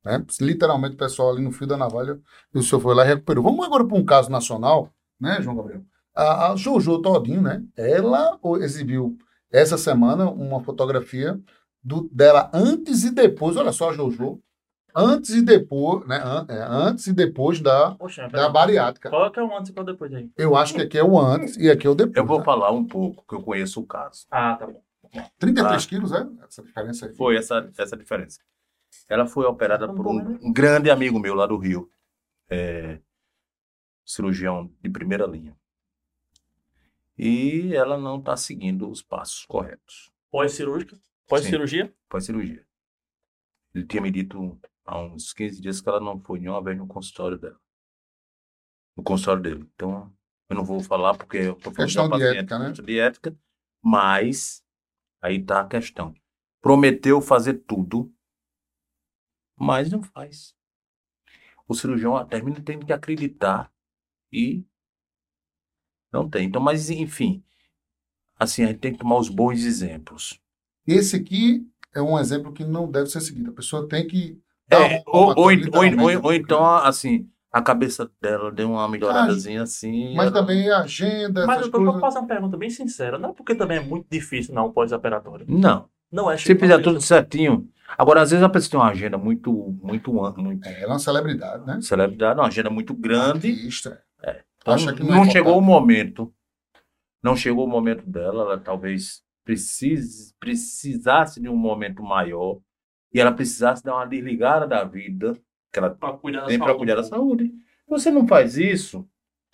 Né? Literalmente, o pessoal ali no fio da navalha, e o senhor foi lá e recuperou. Vamos agora para um caso nacional, né, João Gabriel? A, a Jojo Todinho, né? Ela exibiu essa semana uma fotografia do, dela antes e depois. Olha só a Jojo. Antes e depois, né? an- é, antes e depois da, Poxa, da bariátrica. qual que é o antes e qual depois aí? Eu acho que aqui é o antes e aqui é o depois. Eu vou né? falar um pouco, que eu conheço o caso. Ah, tá bom. 33 Ah. quilos, é? Essa diferença aí. Foi essa, essa diferença. Ela foi operada Vamos por um, né? um grande amigo meu lá do Rio, é, cirurgião de primeira linha. E ela não está seguindo os passos corretos Pós-cirúrgica? Pós-cirurgia? pós-cirurgia. Ele tinha me dito há uns 15 dias que ela não foi nenhuma vez no consultório dela. No consultório dele. Então, eu não vou falar porque eu tô falando Questão de paciente, ética, né? de ética, mas aí tá a questão. Prometeu fazer tudo, mas não faz. O cirurgião termina tendo que acreditar e não tem. Então, mas enfim, assim, a gente tem que tomar os bons exemplos. Esse aqui é um exemplo que não deve ser seguido. A pessoa tem que. É, ou, ou, ou, ou- ou então, assim, a cabeça dela deu uma melhoradazinha assim. Mas ela- também a agenda, Mas essas eu tô, vou coisas. fazer uma pergunta bem sincera. Não é porque também é muito difícil não pós-operatório. Não, Não é se fizer tudo certinho. Agora, às vezes a pessoa tem uma agenda muito, muito, muito É, ela é uma celebridade, né? celebridade, uma agenda muito grande. Artista. Então, Acha que não não é chegou o momento. Não chegou o momento dela. Ela talvez precise, precisasse de um momento maior. E ela precisasse dar uma desligada da vida que ela Pra cuidar da tem para saúde. cuidar da saúde. Se você não faz isso,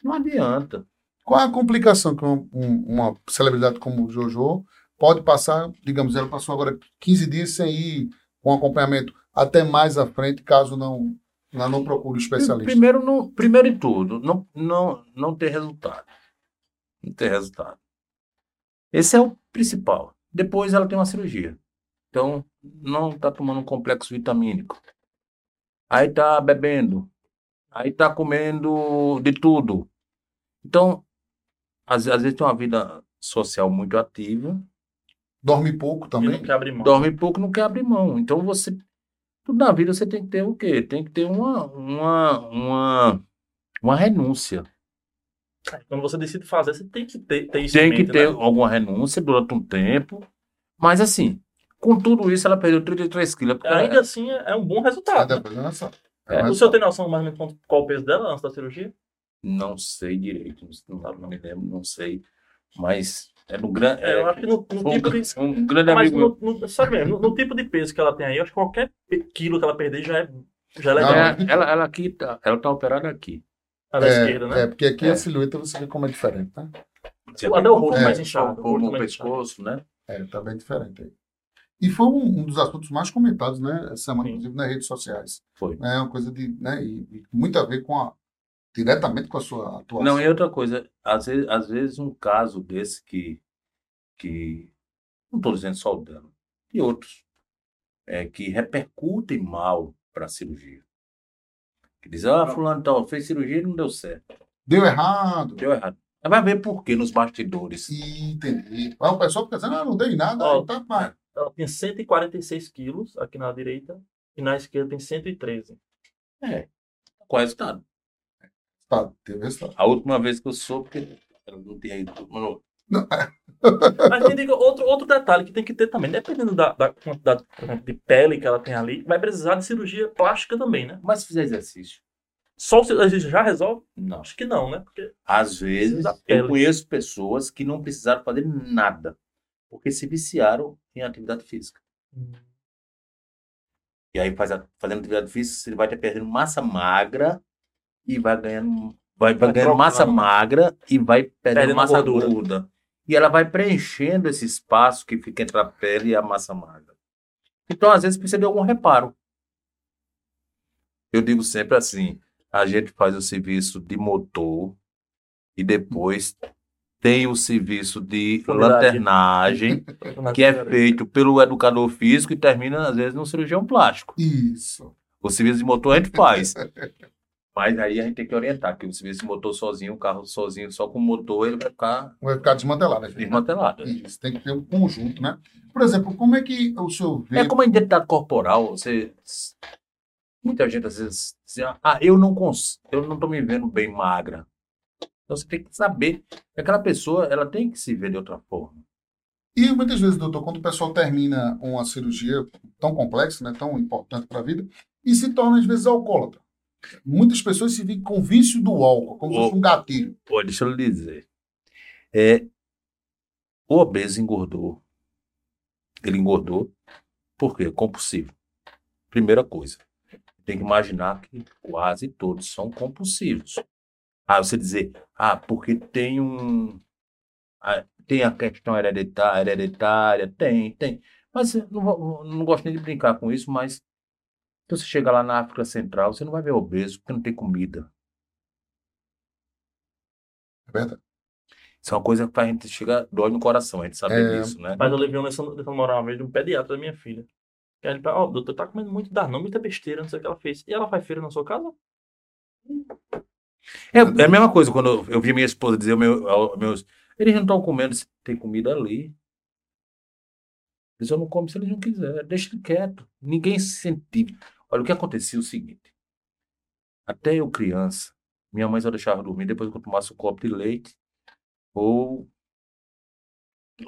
não adianta. Qual é a complicação que um- um- uma celebridade como o Jojo pode passar? Digamos, ela passou agora 15 dias sem ir com acompanhamento até mais à frente, caso não, ela não procure um especialista. Primeiro, não, primeiro de tudo, não, não, não ter resultado. Não ter resultado. Esse é o principal. Depois ela tem uma cirurgia. Então, não está tomando um complexo vitamínico. Aí está bebendo. Aí está comendo de tudo. Então, às, às vezes tem uma vida social muito ativa, Dorme pouco E também. não quer abrir mão. dorme pouco não quer abrir mão. Então você. Tudo na vida você tem que ter o quê? Tem que ter uma, uma, uma, uma renúncia. Quando você decide fazer, você tem que ter, ter isso Tem em que mente, ter né? alguma renúncia durante um tempo. Mas assim, com tudo isso, ela perdeu 33 quilos. Porque Ainda ela- assim, é é um bom É, resultado. né? É, É, O senhor tem noção mais ou menos quanto- qual o peso dela antes da cirurgia? Não sei direito, não, não me lembro, não sei. Mas é no grande. É, eu acho que no, no um, tipo de. um grande Mas amigo. no, no, sabe mesmo, no, no tipo de peso que ela tem aí, eu acho que qualquer quilo que ela perder já é, já é legal. Não, É, ela, ela aqui tá, ela tá operada aqui. A da esquerda, né? É, porque aqui É. a silhueta você vê como é diferente, né? Até o rosto É. mais inchado. o Ou rosto no mais inchado. pescoço, né? É, tá bem diferente aí. E foi um, um dos assuntos mais comentados, né, essa semana, Sim. inclusive nas redes sociais. Foi. É uma coisa de, né, e, e muito a ver com a, diretamente com a sua atuação. Não, e outra coisa, às vezes, às vezes um caso desse que, que não estou dizendo só o dano, e outros, é, que repercutem mal para a cirurgia. Que diz, ah, fulano tal, fez cirurgia e não deu certo, Deu errado. deu errado. Vai ver por que nos bastidores. Entendi. O pessoal fica dizendo, ah, não dei nada, aí tá, mas... Ela tem 146 quilos aqui na direita e na esquerda tem 113. É. Qual é o resultado? Tá, teve resultado. A última vez que eu soube que ela não tinha ido. Mano, Mas tem outro, outro detalhe que tem que ter também, dependendo da, da quantidade de pele que ela tem ali, vai precisar de cirurgia plástica também, né? Mas se fizer exercício. Só o cirurgia já resolve? Não. Acho que não, né? Porque Às vezes, eu conheço pessoas que não precisaram fazer nada, porque se viciaram em atividade física. E aí, faz a- fazendo atividade física, você vai ter perdendo massa magra e vai ganhando, vai, vai Vai ganhando massa magra e vai perdendo, Perdendo massa gordura. gorda. E ela vai preenchendo esse espaço que fica entre a pele e a massa magra. Então, às vezes, precisa de algum reparo. Eu digo sempre assim: a gente faz o serviço de motor e depois tem o serviço de lanternagem, que é feito pelo educador físico e termina, às vezes, no cirurgião plástico. Isso. O serviço de motor a gente faz. *laughs* Mas aí a gente tem que orientar, que o serviço de motor sozinho, o carro sozinho, só com o motor, ele vai ficar Vai ficar desmantelado. né? desmantelado. Isso, tem que ter um conjunto, né? Por exemplo, como é que o senhor vê... É como a identidade corporal, você. Muita gente às vezes diz, ah, eu não cons... eu não tô me vendo bem magra. Então você tem que saber que aquela pessoa ela tem que se ver de outra forma. E muitas vezes, doutor, quando o pessoal termina uma cirurgia tão complexa, né, tão importante para a vida, e se torna, às vezes, alcoólatra. Muitas pessoas se veem com vício do álcool, como se fosse um gatilho. Pô, deixa eu lhe dizer. É, o obeso engordou. Ele engordou por quê? Compulsivo. Primeira coisa. Tem que imaginar que quase todos são compulsivos. Ah, você dizer, ah, porque tem um. ah, tem a questão hereditária, hereditária, tem, tem. Mas não, não gosto nem de brincar com isso, mas se você chegar lá na África Central, você não vai ver obeso, porque não tem comida. É verdade. Isso é uma coisa que a gente chega, dói no coração, a gente sabe É. disso, né? Mas eu levei uma lição lição moral uma vez de um pediatra da minha filha. Que ele falou, ó, doutor, tá comendo muito Danone, muita besteira, não sei o que ela fez. E ela faz feira na sua casa? É, é a mesma coisa quando eu, eu vi minha esposa dizer meu, ao- meus. Eles não estão comendo, tem comida ali. Eles não comem se eles não quiserem. Deixa ele quieto. Ninguém se sentir. Olha, o que acontecia é o seguinte. Até eu criança, minha mãe só deixava eu dormir depois que eu tomasse um copo de leite. Ou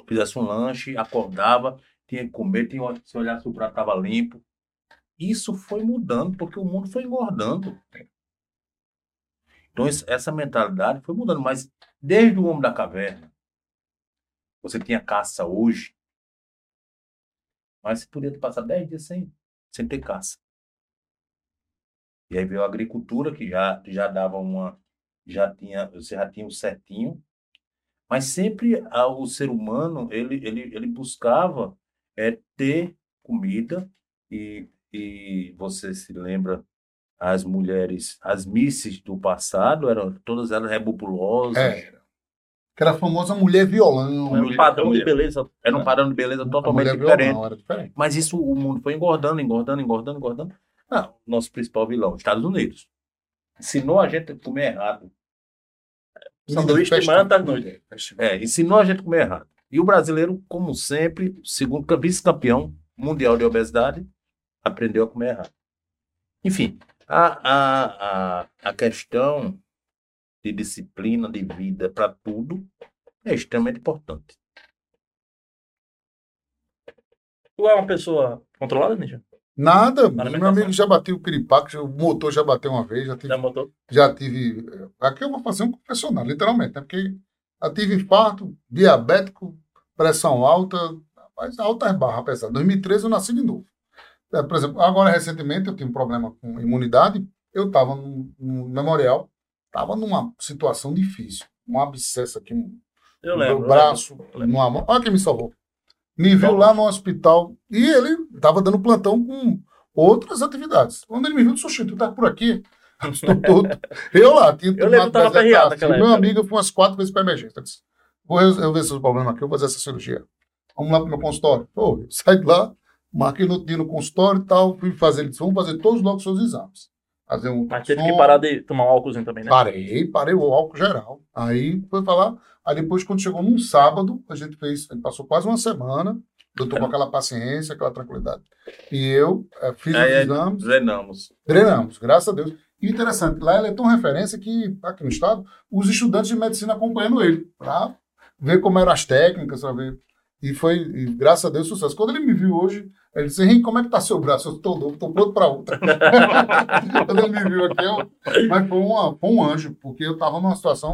fizesse um lanche, acordava, tinha que comer, tinha, se olhasse o prato estava limpo. Isso foi mudando, porque o mundo foi engordando. Então, essa mentalidade foi mudando, mas desde o homem da caverna, você tinha caça hoje, mas você podia passar 10 dias sem, sem ter caça. E aí veio a agricultura, que já, já dava uma. Já tinha, você já tinha o certinho, mas sempre ah, o ser humano ele, ele, ele buscava é, ter comida, e, e você se lembra as mulheres, as misses do passado eram todas elas rebupulosas, É. Aquela famosa mulher violão. É mulher- um padrão de beleza. era um padrão de beleza A totalmente diferente. violão era diferente. Mas isso o mundo foi engordando, engordando, engordando, engordando. Ah, o nosso principal vilão, Estados Unidos, ensinou a gente a comer errado. Sanduíche de manhã, tarde e noite. É, ensinou a gente a comer errado. E o brasileiro, como sempre, segundo vice-campeão mundial de obesidade, aprendeu a comer errado. Enfim, a, a, a, a questão de disciplina de vida para tudo é extremamente importante. Tu é uma pessoa controlada, Ninja? Nada, Na meu amigo já bateu o piripaque, o motor já bateu uma vez, já tive Já botou? já tive. Aqui eu vou fazer um confessionário, literalmente, né? Porque já tive infarto, diabético, pressão alta, mas alta é barra, apesar. Em 2013 eu nasci de novo. É, por exemplo, agora recentemente eu tive um problema com imunidade, eu estava no, no memorial, estava numa situação difícil. Um abscesso aqui no Eu lembro. meu braço, lembro, eu lembro. numa mão. Olha quem me salvou. Me viu lá no hospital e ele estava dando plantão com outras atividades. Quando ele me viu, disse, "Oxe, tu tá por aqui. Eu *laughs* lá, tinha Eu lembro tava aperreado naquela Meu amigo, eu fui umas quatro vezes para emergência. Eu disse, vou resolver esses problemas aqui, eu vou fazer essa cirurgia. Vamos lá pro meu consultório. Pô, saí de lá, marquei no outro dia no consultório e tal, fui fazer, ele disse, vamos fazer todos logo os seus exames. fazer um. Mas teve que parar de tomar um álcoolzinho também, né? Parei, parei o álcool geral. Aí foi falar. Aí depois, quando chegou num sábado, a gente fez, a gente passou quase uma semana, eu tô com aquela paciência, aquela tranquilidade. E eu eh, fiz Aí, os exames, Drenamos. treinamos, graças a Deus. E interessante, lá ele é tão referência que, aqui no estado, os estudantes de medicina acompanhando ele, para ver como eram as técnicas, para ver. E foi, e, graças a Deus, sucesso. Quando ele me viu hoje, ele disse, Henrique, como é que tá seu braço? Eu tô, tô pronto para outra. *laughs* Quando ele me viu aqui, eu, mas foi, uma, foi um anjo, porque eu tava numa situação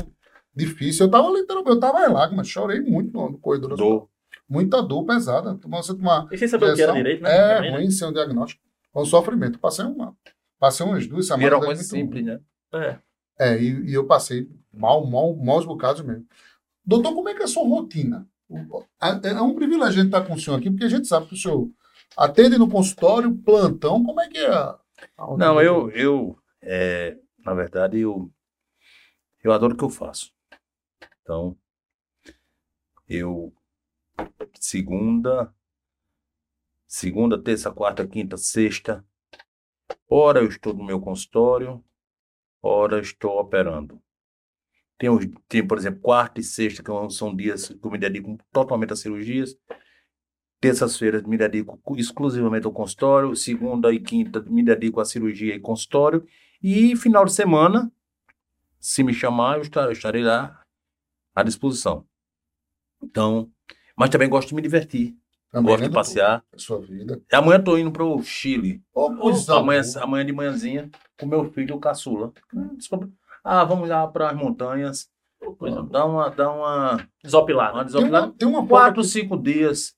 difícil. Eu tava literalmente, eu tava em lágrimas, chorei muito no, no corredor. Dor. Muita dor pesada. Você tomar E sem saber o que era direito, né? É, Também, né? ruim sem um diagnóstico. É um sofrimento. Passei uma. Passei umas duas semanas. Vira aí coisa muito- simples, né? É. É, e, e eu passei mal, mal, maus bocados mesmo. Doutor, como é que é a sua rotina? A- É um privilégio a gente estar com o senhor aqui, porque a gente sabe que o senhor atende no consultório, plantão, como é que é? a- Não, eu, eu é, na verdade, eu, eu adoro o que eu faço. Então, eu, segunda, segunda, terça, quarta, quinta, sexta, ora eu estou no meu consultório, ora eu estou operando. Tem, os- tem, por exemplo, quarta e sexta, que são dias que eu me dedico totalmente a cirurgias. Terças-feiras me dedico exclusivamente ao consultório. Segunda e quinta me dedico à cirurgia e consultório. E final de semana, se me chamar, eu estar- eu estarei lá à disposição. Então, mas também gosto de me divertir. Também, gosto de doutor? passear. Sua vida. Amanhã estou indo para o Chile. Coisa Amanhã, amanhã de manhãzinha, com meu filho, o caçula. Desculpa. Ah, vamos lá para as montanhas. Coisa Dá uma, dá uma, Desopilada. uma Tem uma, desopilada. tem, uma Quatro, aqui- cinco dias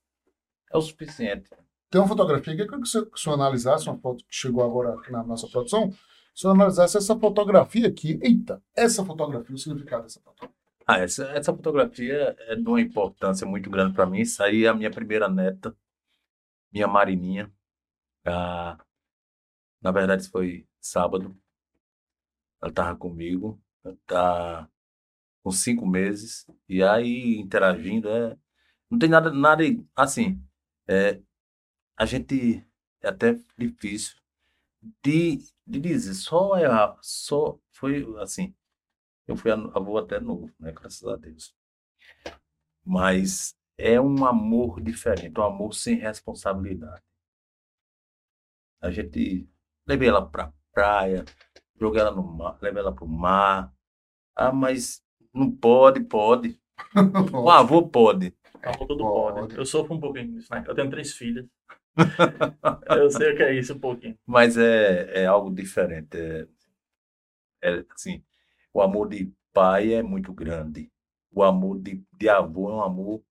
é o suficiente. tem uma fotografia que eu queria que o senhor- que senhor analisasse, uma foto que chegou agora aqui na nossa produção. Se o senhor analisasse essa fotografia aqui. Eita, essa fotografia, o significado dessa fotografia. Ah, essa, essa fotografia é de uma importância muito grande para mim. Isso aí é a minha primeira neta, minha Marininha. Ah, na verdade, isso foi sábado. Ela estava comigo, ela tá com cinco meses, e aí interagindo. É, não tem nada, nada assim. É, a gente é até difícil de, de dizer, só é só foi assim. Eu fui avô até novo, né? Graças a Deus. Mas é um amor diferente, um amor sem responsabilidade. A gente levei ela pra praia, joguei ela no mar, levei ela pro mar. Ah, mas não pode, pode. *laughs* O avô pode. Avô tudo Pode. pode. Eu sofro um pouquinho disso, né? Eu tenho três filhas. *laughs* eu sei o que é isso um pouquinho. Mas é, é algo diferente. É, é, assim, o amor de pai é muito grande. O amor de, de avô é um amor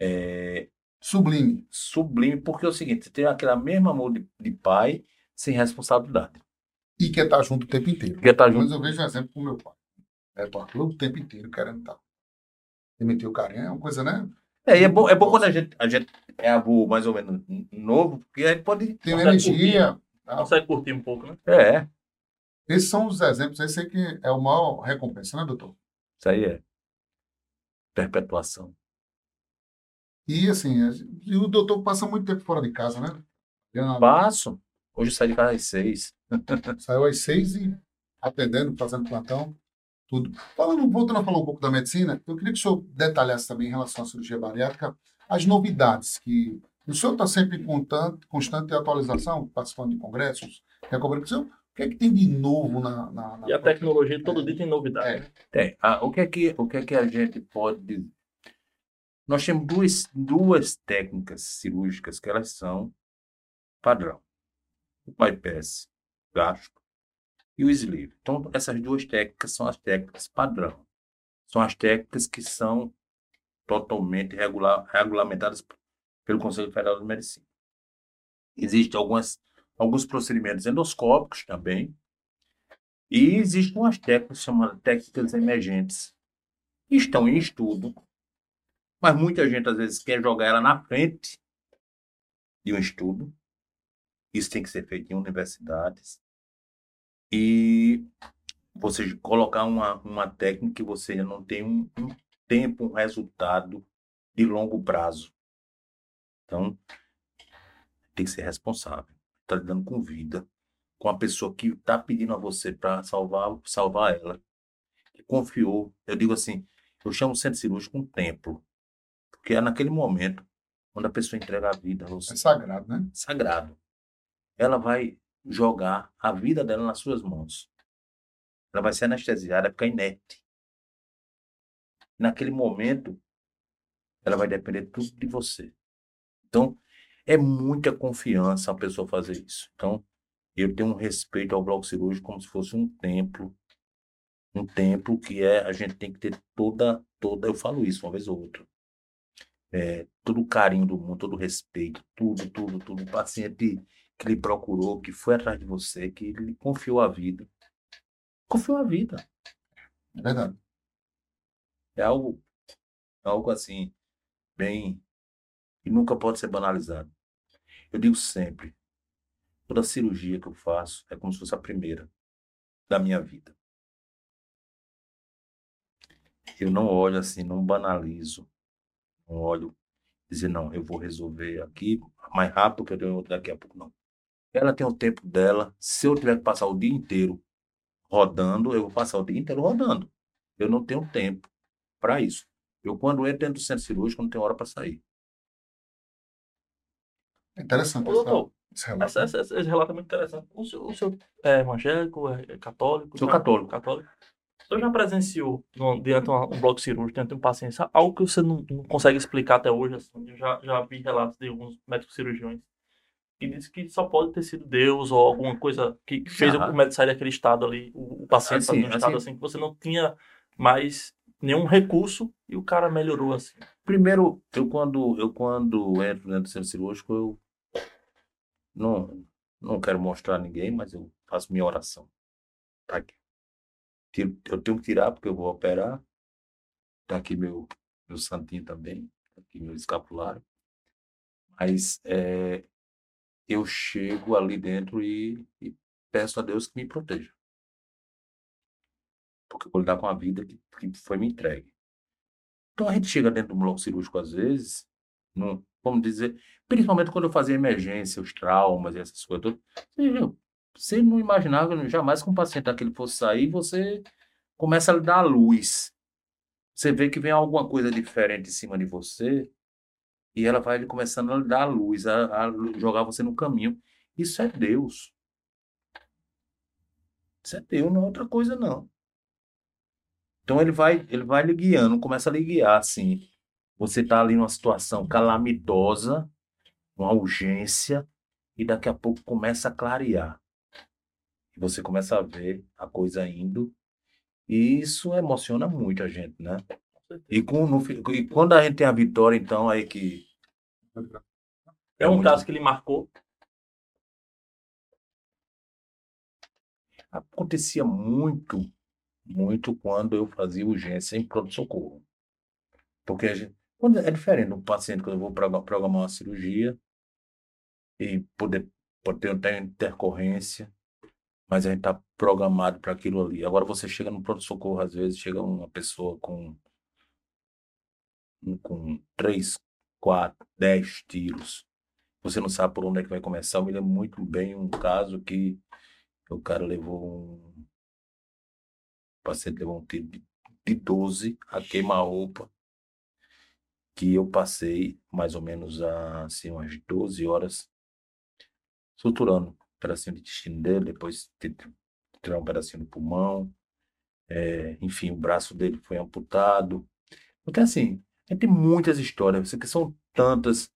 é, Sublime. sublime, porque é o seguinte, você tem aquele mesmo amor de, de pai sem responsabilidade. E quer estar junto o tempo inteiro. Tá Mas junto. eu vejo um exemplo com meu pai. É, pô, o tempo inteiro querendo estar. Emitir o carinho é uma coisa, né? É, e é bom, é bom quando a gente, a gente é avô mais ou menos novo, porque a gente pode. Tem energia. tá? Consegue curtir um pouco, né? É, Esses são os exemplos. Esse aí que é o maior recompensa, né, doutor? isso aí é. Perpetuação. E assim, e o doutor passa muito tempo fora de casa, né? Passo. Hoje eu saí de casa às seis. Saiu às seis e atendendo, fazendo plantão, tudo. Falando, voltando a falar um pouco da medicina, eu queria que o senhor detalhasse também em relação à cirurgia bariátrica as novidades que. O senhor está sempre em constante, constante atualização, participando de congressos, recobrindo. O senhor- o que é que tem de novo na. na, na E a tecnologia todo dia tem novidade. É. né? Tem. Ah, o, que é que, o que é que a gente pode dizer? Nós temos duas, duas técnicas cirúrgicas que elas são padrão. O bypass gástrico e o sleeve. Então, essas duas técnicas são as técnicas padrão. São as técnicas que são totalmente regula- regulamentadas pelo Conselho Federal de Medicina. Existem algumas, alguns procedimentos endoscópicos também, e existem umas técnicas chamadas técnicas emergentes. que Estão em estudo, mas muita gente às vezes quer jogar ela na frente de um estudo. Isso tem que ser feito em universidades. E você colocar uma, uma técnica que você não tem um, um tempo, um resultado de longo prazo. Então, tem que ser responsável. Está lidando com vida, com a pessoa que está pedindo a você para salvar, salvar ela, que confiou. Eu digo assim, eu chamo o centro cirúrgico um templo, porque é naquele momento quando a pessoa entrega a vida a você. É sagrado, né? Sagrado. Ela vai jogar a vida dela nas suas mãos. Ela vai ser anestesiada, ficar inerte. Naquele momento, ela vai depender tudo de você. Então, é muita confiança a pessoa fazer isso. Então, eu tenho um respeito ao bloco cirúrgico como se fosse um templo. Um templo que é, a gente tem que ter toda, toda, eu falo isso uma vez ou outra. É, todo o carinho do mundo, todo o respeito, tudo, tudo, tudo. O paciente que lhe procurou, que foi atrás de você, que lhe confiou a vida. Confiou a vida. É verdade. É algo, algo assim, bem. e nunca pode ser banalizado. Eu digo sempre: toda cirurgia que eu faço é como se fosse a primeira da minha vida. Eu não olho assim, não banalizo. Não olho dizer, não, eu vou resolver aqui mais rápido que eu tenho daqui a pouco, não. Ela tem o tempo dela. Se eu tiver que passar o dia inteiro rodando, eu vou passar o dia inteiro rodando. Eu não tenho tempo para isso. Eu, quando entro dentro do centro cirúrgico, não tenho hora para sair. Interessante. Ô, doutor, esse relato. Esse, esse, esse, relato é muito interessante. O senhor, o senhor é evangélico, é católico? Sou católico. católico. O senhor já presenciou, no, diante de um, um bloco cirúrgico, diante de um paciente, algo que você não, não consegue explicar até hoje? Assim, eu já, já vi relatos de alguns médicos cirurgiões que diz que só pode ter sido Deus ou alguma coisa que fez ah. o médico sair daquele estado ali, o, o paciente assim, um estado assim, que você não tinha mais nenhum recurso e o cara melhorou assim. Primeiro, eu quando eu quando entro dentro do centro cirúrgico, eu não não quero mostrar a ninguém, mas eu faço minha oração. Tá aqui. Eu tenho que tirar porque eu vou operar. Tá aqui meu meu santinho também, tá aqui meu escapulário. Mas é, eu chego ali dentro e, e peço a Deus que me proteja. Porque eu vou lidar com a vida que, que foi me entregue. Então a gente chega dentro do bloco cirúrgico às vezes, não, vamos dizer, principalmente quando eu fazia emergência, os traumas e essas coisas você, você não imaginava jamais que um paciente daquele fosse sair, você começa a lhe dar a luz. Você vê que vem alguma coisa diferente em cima de você, e ela vai começando a dar luz, a, a jogar você no caminho. Isso é Deus. Isso é Deus, não é outra coisa, não. Então ele vai, ele vai lhe guiando, começa a lhe guiar, assim. Você está ali numa situação calamitosa, uma urgência, e daqui a pouco começa a clarear. E você começa a ver a coisa indo. E isso emociona muito a gente, né? E, com, no, e quando a gente tem a vitória, então, aí que. É um caso que ele marcou. Acontecia muito, muito quando eu fazia urgência em pronto-socorro. Porque a gente, quando é diferente um paciente quando eu vou programar uma cirurgia e poder, poder ter intercorrência, mas a gente está programado para aquilo ali. Agora você chega no pronto-socorro, às vezes chega uma pessoa com com três, quatro, dez tiros. Você não sabe por onde é que vai começar. Eu me lembro muito bem um caso que o cara levou um. O paciente levou um tiro de, de 12 a queima-roupa. Que eu passei mais ou menos assim, umas 12 horas suturando um pedacinho de intestino dele, depois tirar um pedacinho do pulmão. É, enfim, o braço dele foi amputado. Então, assim, tem muitas histórias, que são tantas,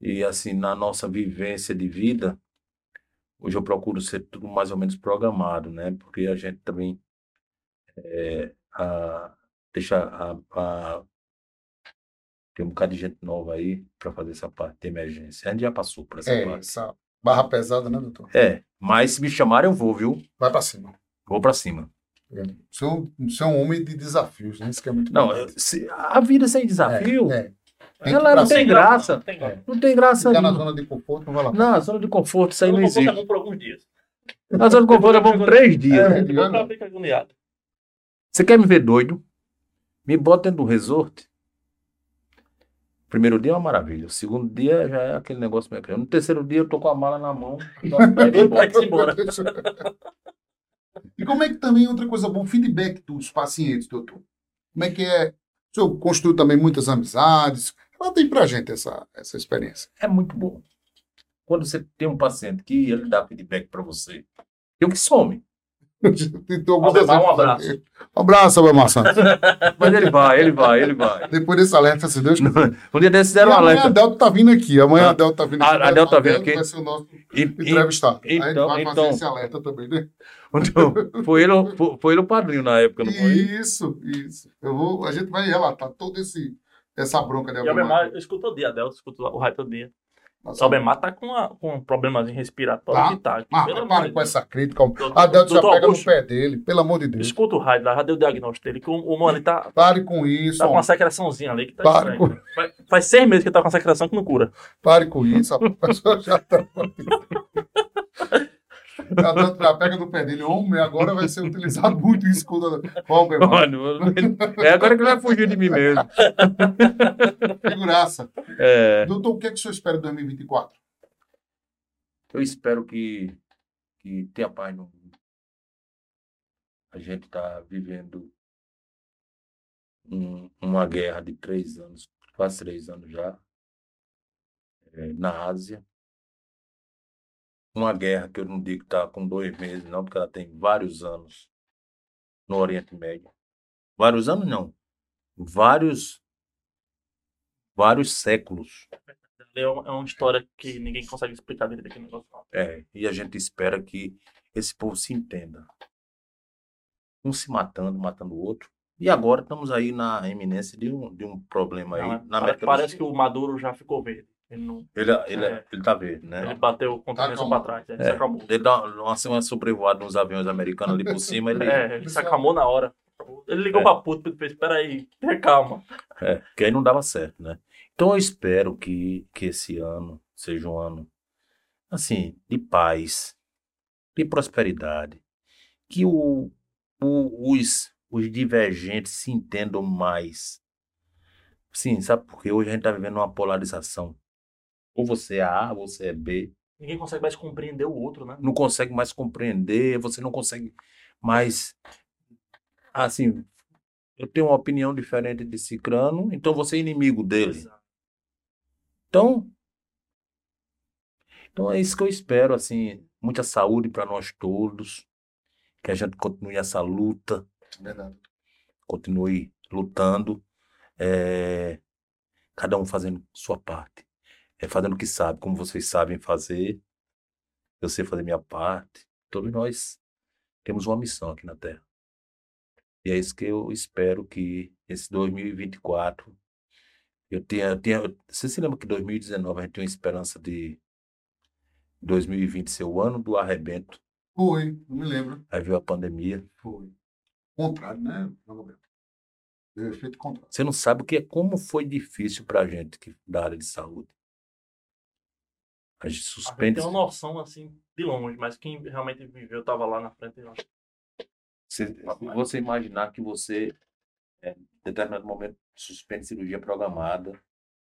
e assim, na nossa vivência de vida, hoje eu procuro ser tudo mais ou menos programado, né? Porque a gente também é, a, deixa a, a, tem um bocado de gente nova aí para fazer essa parte de emergência. A gente já passou por essa é, parte. Essa barra pesada, né, doutor? É, mas se me chamarem, eu vou, viu? Vai para cima. Vou para cima. Você é, um, você é um homem de desafios, né? Isso que é muito Não, se, a vida sem desafio, é, é. ela não tem graça. Tem graça. Não tem graça. Ficar na zona de conforto, não vai lá. Não, a zona de conforto, isso aí não existe. É bom por alguns dias. A zona de conforto é bom por três dias. É, né? Você quer me ver doido? Me bota dentro do resort. Primeiro dia é uma maravilha. O segundo dia já é aquele negócio meio No terceiro dia eu tô com a mala na mão. *laughs* Vai-se embora. E como é que também, outra coisa boa, o feedback dos pacientes, doutor? Como é que é? O senhor construiu também muitas amizades. Conta aí pra gente essa, essa experiência. É muito bom. Quando você tem um paciente que ele dá feedback para você, eu que some. *laughs* Tentou Albemar, um abraço. Um abraço, Albemar Santos. *laughs* Mas ele vai, ele vai, ele vai. Depois desse alerta, se Deus quiser. *laughs* Um dia desses E deram um amanhã a alerta. Delta tá vindo aqui. Amanhã Ah, a Delta tá vindo aqui. a- a Delta tá vindo aqui. Vai ser o nosso E- e- entrevistado. Aí a gente então- vai fazer então- esse alerta também, né? então, foi, ele, o- foi, foi ele o padrinho na época, não foi? Isso, isso. Eu vou, a gente vai relatar todo esse essa bronca de E o Albemar, eu escuto o dia, Adelso, escuto o raio todo dia. Nossa, O Albemar tá com, com um problemazinho respiratório Tá. que tá. aqui, Mas de com Deus. essa crítica. Doutor- A Delta já pega Augusto. no pé dele, pelo amor de Deus. Escuta o raio lá, já deu o diagnóstico dele, que o, o mano tá, Pare com isso. tá com uma secreçãozinha ali que tá Pare estranho. Faz, faz seis meses que ele tá com uma secreção que não cura. Pare com isso. A *laughs* pessoa já tá. *laughs* A Delta já pega no pé dele. Homem, agora vai ser utilizado muito isso com o Albemar. Mano, é agora que ele vai fugir de mim mesmo. *laughs* Figuraça. É, Doutor, o que é que o senhor espera em 2024? eu espero que, que tenha paz no mundo. A gente está vivendo um- uma guerra de três anos, quase três anos já, é, na Ásia. Uma guerra que eu não digo que está com dois meses, não, porque ela tem vários anos no Oriente Médio. Vários anos, não. Vários, vários séculos. É uma, é uma história que ninguém consegue explicar direito aqui no negócio. É, e a gente espera que esse povo se entenda. Um se matando, matando o outro. E agora estamos aí na iminência de um, de um problema aí Não, é- na pare- América do parece que o Maduro já ficou verde. Ele, não, Ele, ele, É. ele tá verde, né? ele bateu o continência acalmou. pra trás. Ele É. se acalmou. Ele dá uma, uma sobrevoada nos aviões americanos ali por cima, ele. É, ele se acalmou na hora. Ele ligou É. pra puta e fez, peraí, tenha calma. É, que aí não dava certo, né? Então eu espero que, que esse ano seja um ano, assim, de paz, de prosperidade, que o, o- os, os divergentes se entendam mais. Sim, sabe por quê? Hoje a gente está vivendo uma polarização. Ou você é A, ou você é B. Ninguém consegue mais compreender o outro, né? Não consegue mais compreender, você não consegue mais. Assim, eu tenho uma opinião diferente de Cicrano, então você é inimigo dele. Exato. Então, então é isso que eu espero, assim, muita saúde para nós todos, que a gente continue essa luta, Verdade. continue lutando, é, cada um fazendo sua parte, é, fazendo o que sabe, como vocês sabem fazer, eu sei fazer minha parte, todos nós temos uma missão aqui na Terra. E é isso que eu espero que esse 2024 eu tinha, eu tinha, você se lembra que 2019 a gente tinha uma esperança de 2020 ser o ano do arrebento, Foi, não me lembro. aí veio a pandemia. Foi. Contrário, né? Deu efeito contrário. Você não sabe o que é, como foi difícil pra gente que, da área de saúde. A gente A gente suspende. tem uma noção, assim, de longe, mas quem realmente viveu tava lá na frente. acho. Você, você imaginar que você, é, em determinado momento, suspende cirurgia programada.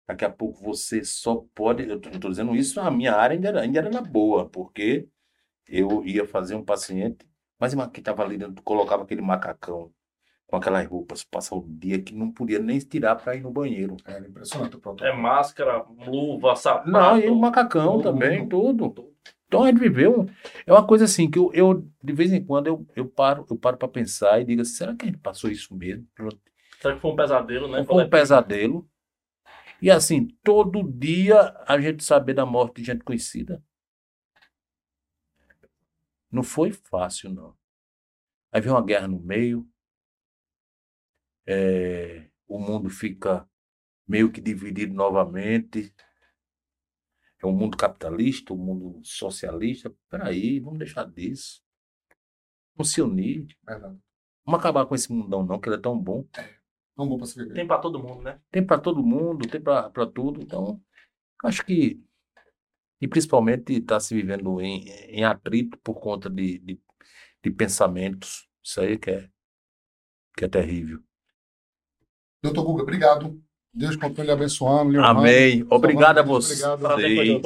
Daqui a pouco você só pode. Eu estou dizendo isso, a minha área ainda era, ainda era na boa, porque eu ia fazer um paciente, mas que estava ali dentro, colocava aquele macacão com aquelas roupas, passar o dia que não podia nem tirar para ir no banheiro. Era impressionante o É protocolo. máscara, luva, sapato. Não, e o macacão tudo, também, tudo. Então a gente viveu. É uma coisa assim que eu, eu de vez em quando eu, eu paro, eu paro para pensar e digo assim, será que a gente passou isso mesmo? Será que foi um pesadelo, né? Foi um pesadelo. E assim, todo dia a gente saber da morte de gente conhecida. Não foi fácil, não. Aí vem uma guerra no meio. É, o mundo fica meio que dividido novamente. É um mundo capitalista, um mundo socialista. Peraí, vamos deixar disso. Vamos se unir. Verdade. Vamos acabar com esse mundão, não, que ele é tão bom. Não bom para se viver. Tem pra todo mundo, né? tem para todo mundo, tem para tudo. Então, acho que, e principalmente está se vivendo em, em atrito por conta de, de, de pensamentos. Isso aí que é, que é terrível. Doutor Guga, obrigado. Deus continue abençoando. Amém. Obrigado a você. obrigado. Prazer.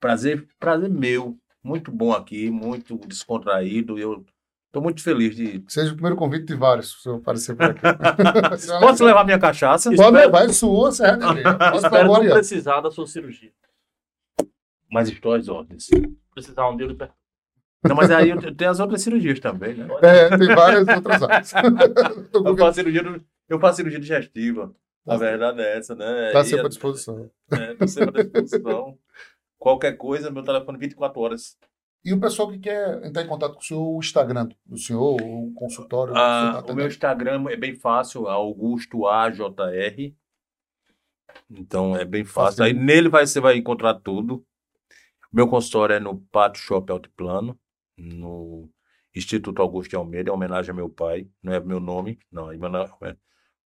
Prazer, prazer meu. Muito bom aqui, muito descontraído. Eu estou muito feliz de. Seja o primeiro convite de vários, se eu aparecer por aqui. *laughs* Posso levar minha cachaça? Pode levar, é sua, Serra Negra. Pode Espero não precisar da sua cirurgia. Mais histórias, ordens. Precisar um dia de per- Não, mas aí tem as outras cirurgias também, né? É, tem várias outras áreas. *laughs* Eu faço cirurgia, eu faço cirurgia digestiva. A verdade é essa, né? Tá E sempre à disposição. É, tô sempre à disposição. Qualquer coisa, meu telefone 24 horas. E o pessoal que quer entrar em contato com o senhor, o Instagram do senhor, o consultório. senhor Ah, tá o meu. Instagram é bem fácil, Augusto AJR. Então é bem fácil. Aí nele vai, você vai encontrar tudo. Meu consultório é no Pátio Shop Altiplano, no Instituto Augusto de Almeida, em homenagem a meu pai. Não é meu nome, não, é homena-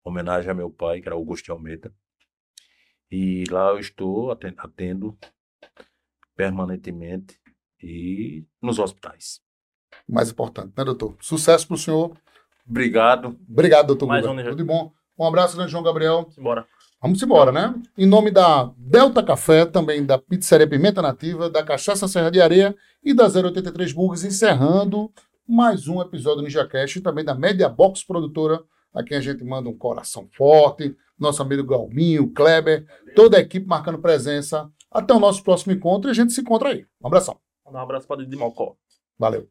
homenagem a meu pai, que era Augusto de Almeida. E lá eu estou aten- atendo permanentemente e nos hospitais. Mais importante, né, doutor? Sucesso pro senhor. Obrigado. Obrigado, doutor Mais Guga. um, né, Tudo de bom. Um abraço, grande João Gabriel. Simbora. Vamos embora, né? Em nome da Delta Café, também da Pizzaria Pimenta Nativa, da Cachaça Serra de Areia e da 083 Burgers, encerrando mais um episódio do NinjaCast e também da Media Box Produtora, a quem a gente manda um coração forte, nosso amigo Galminho, Kleber, toda a equipe marcando presença. Até o nosso próximo encontro e a gente se encontra aí. Um abração. Um abraço para Didi Mocó. Valeu.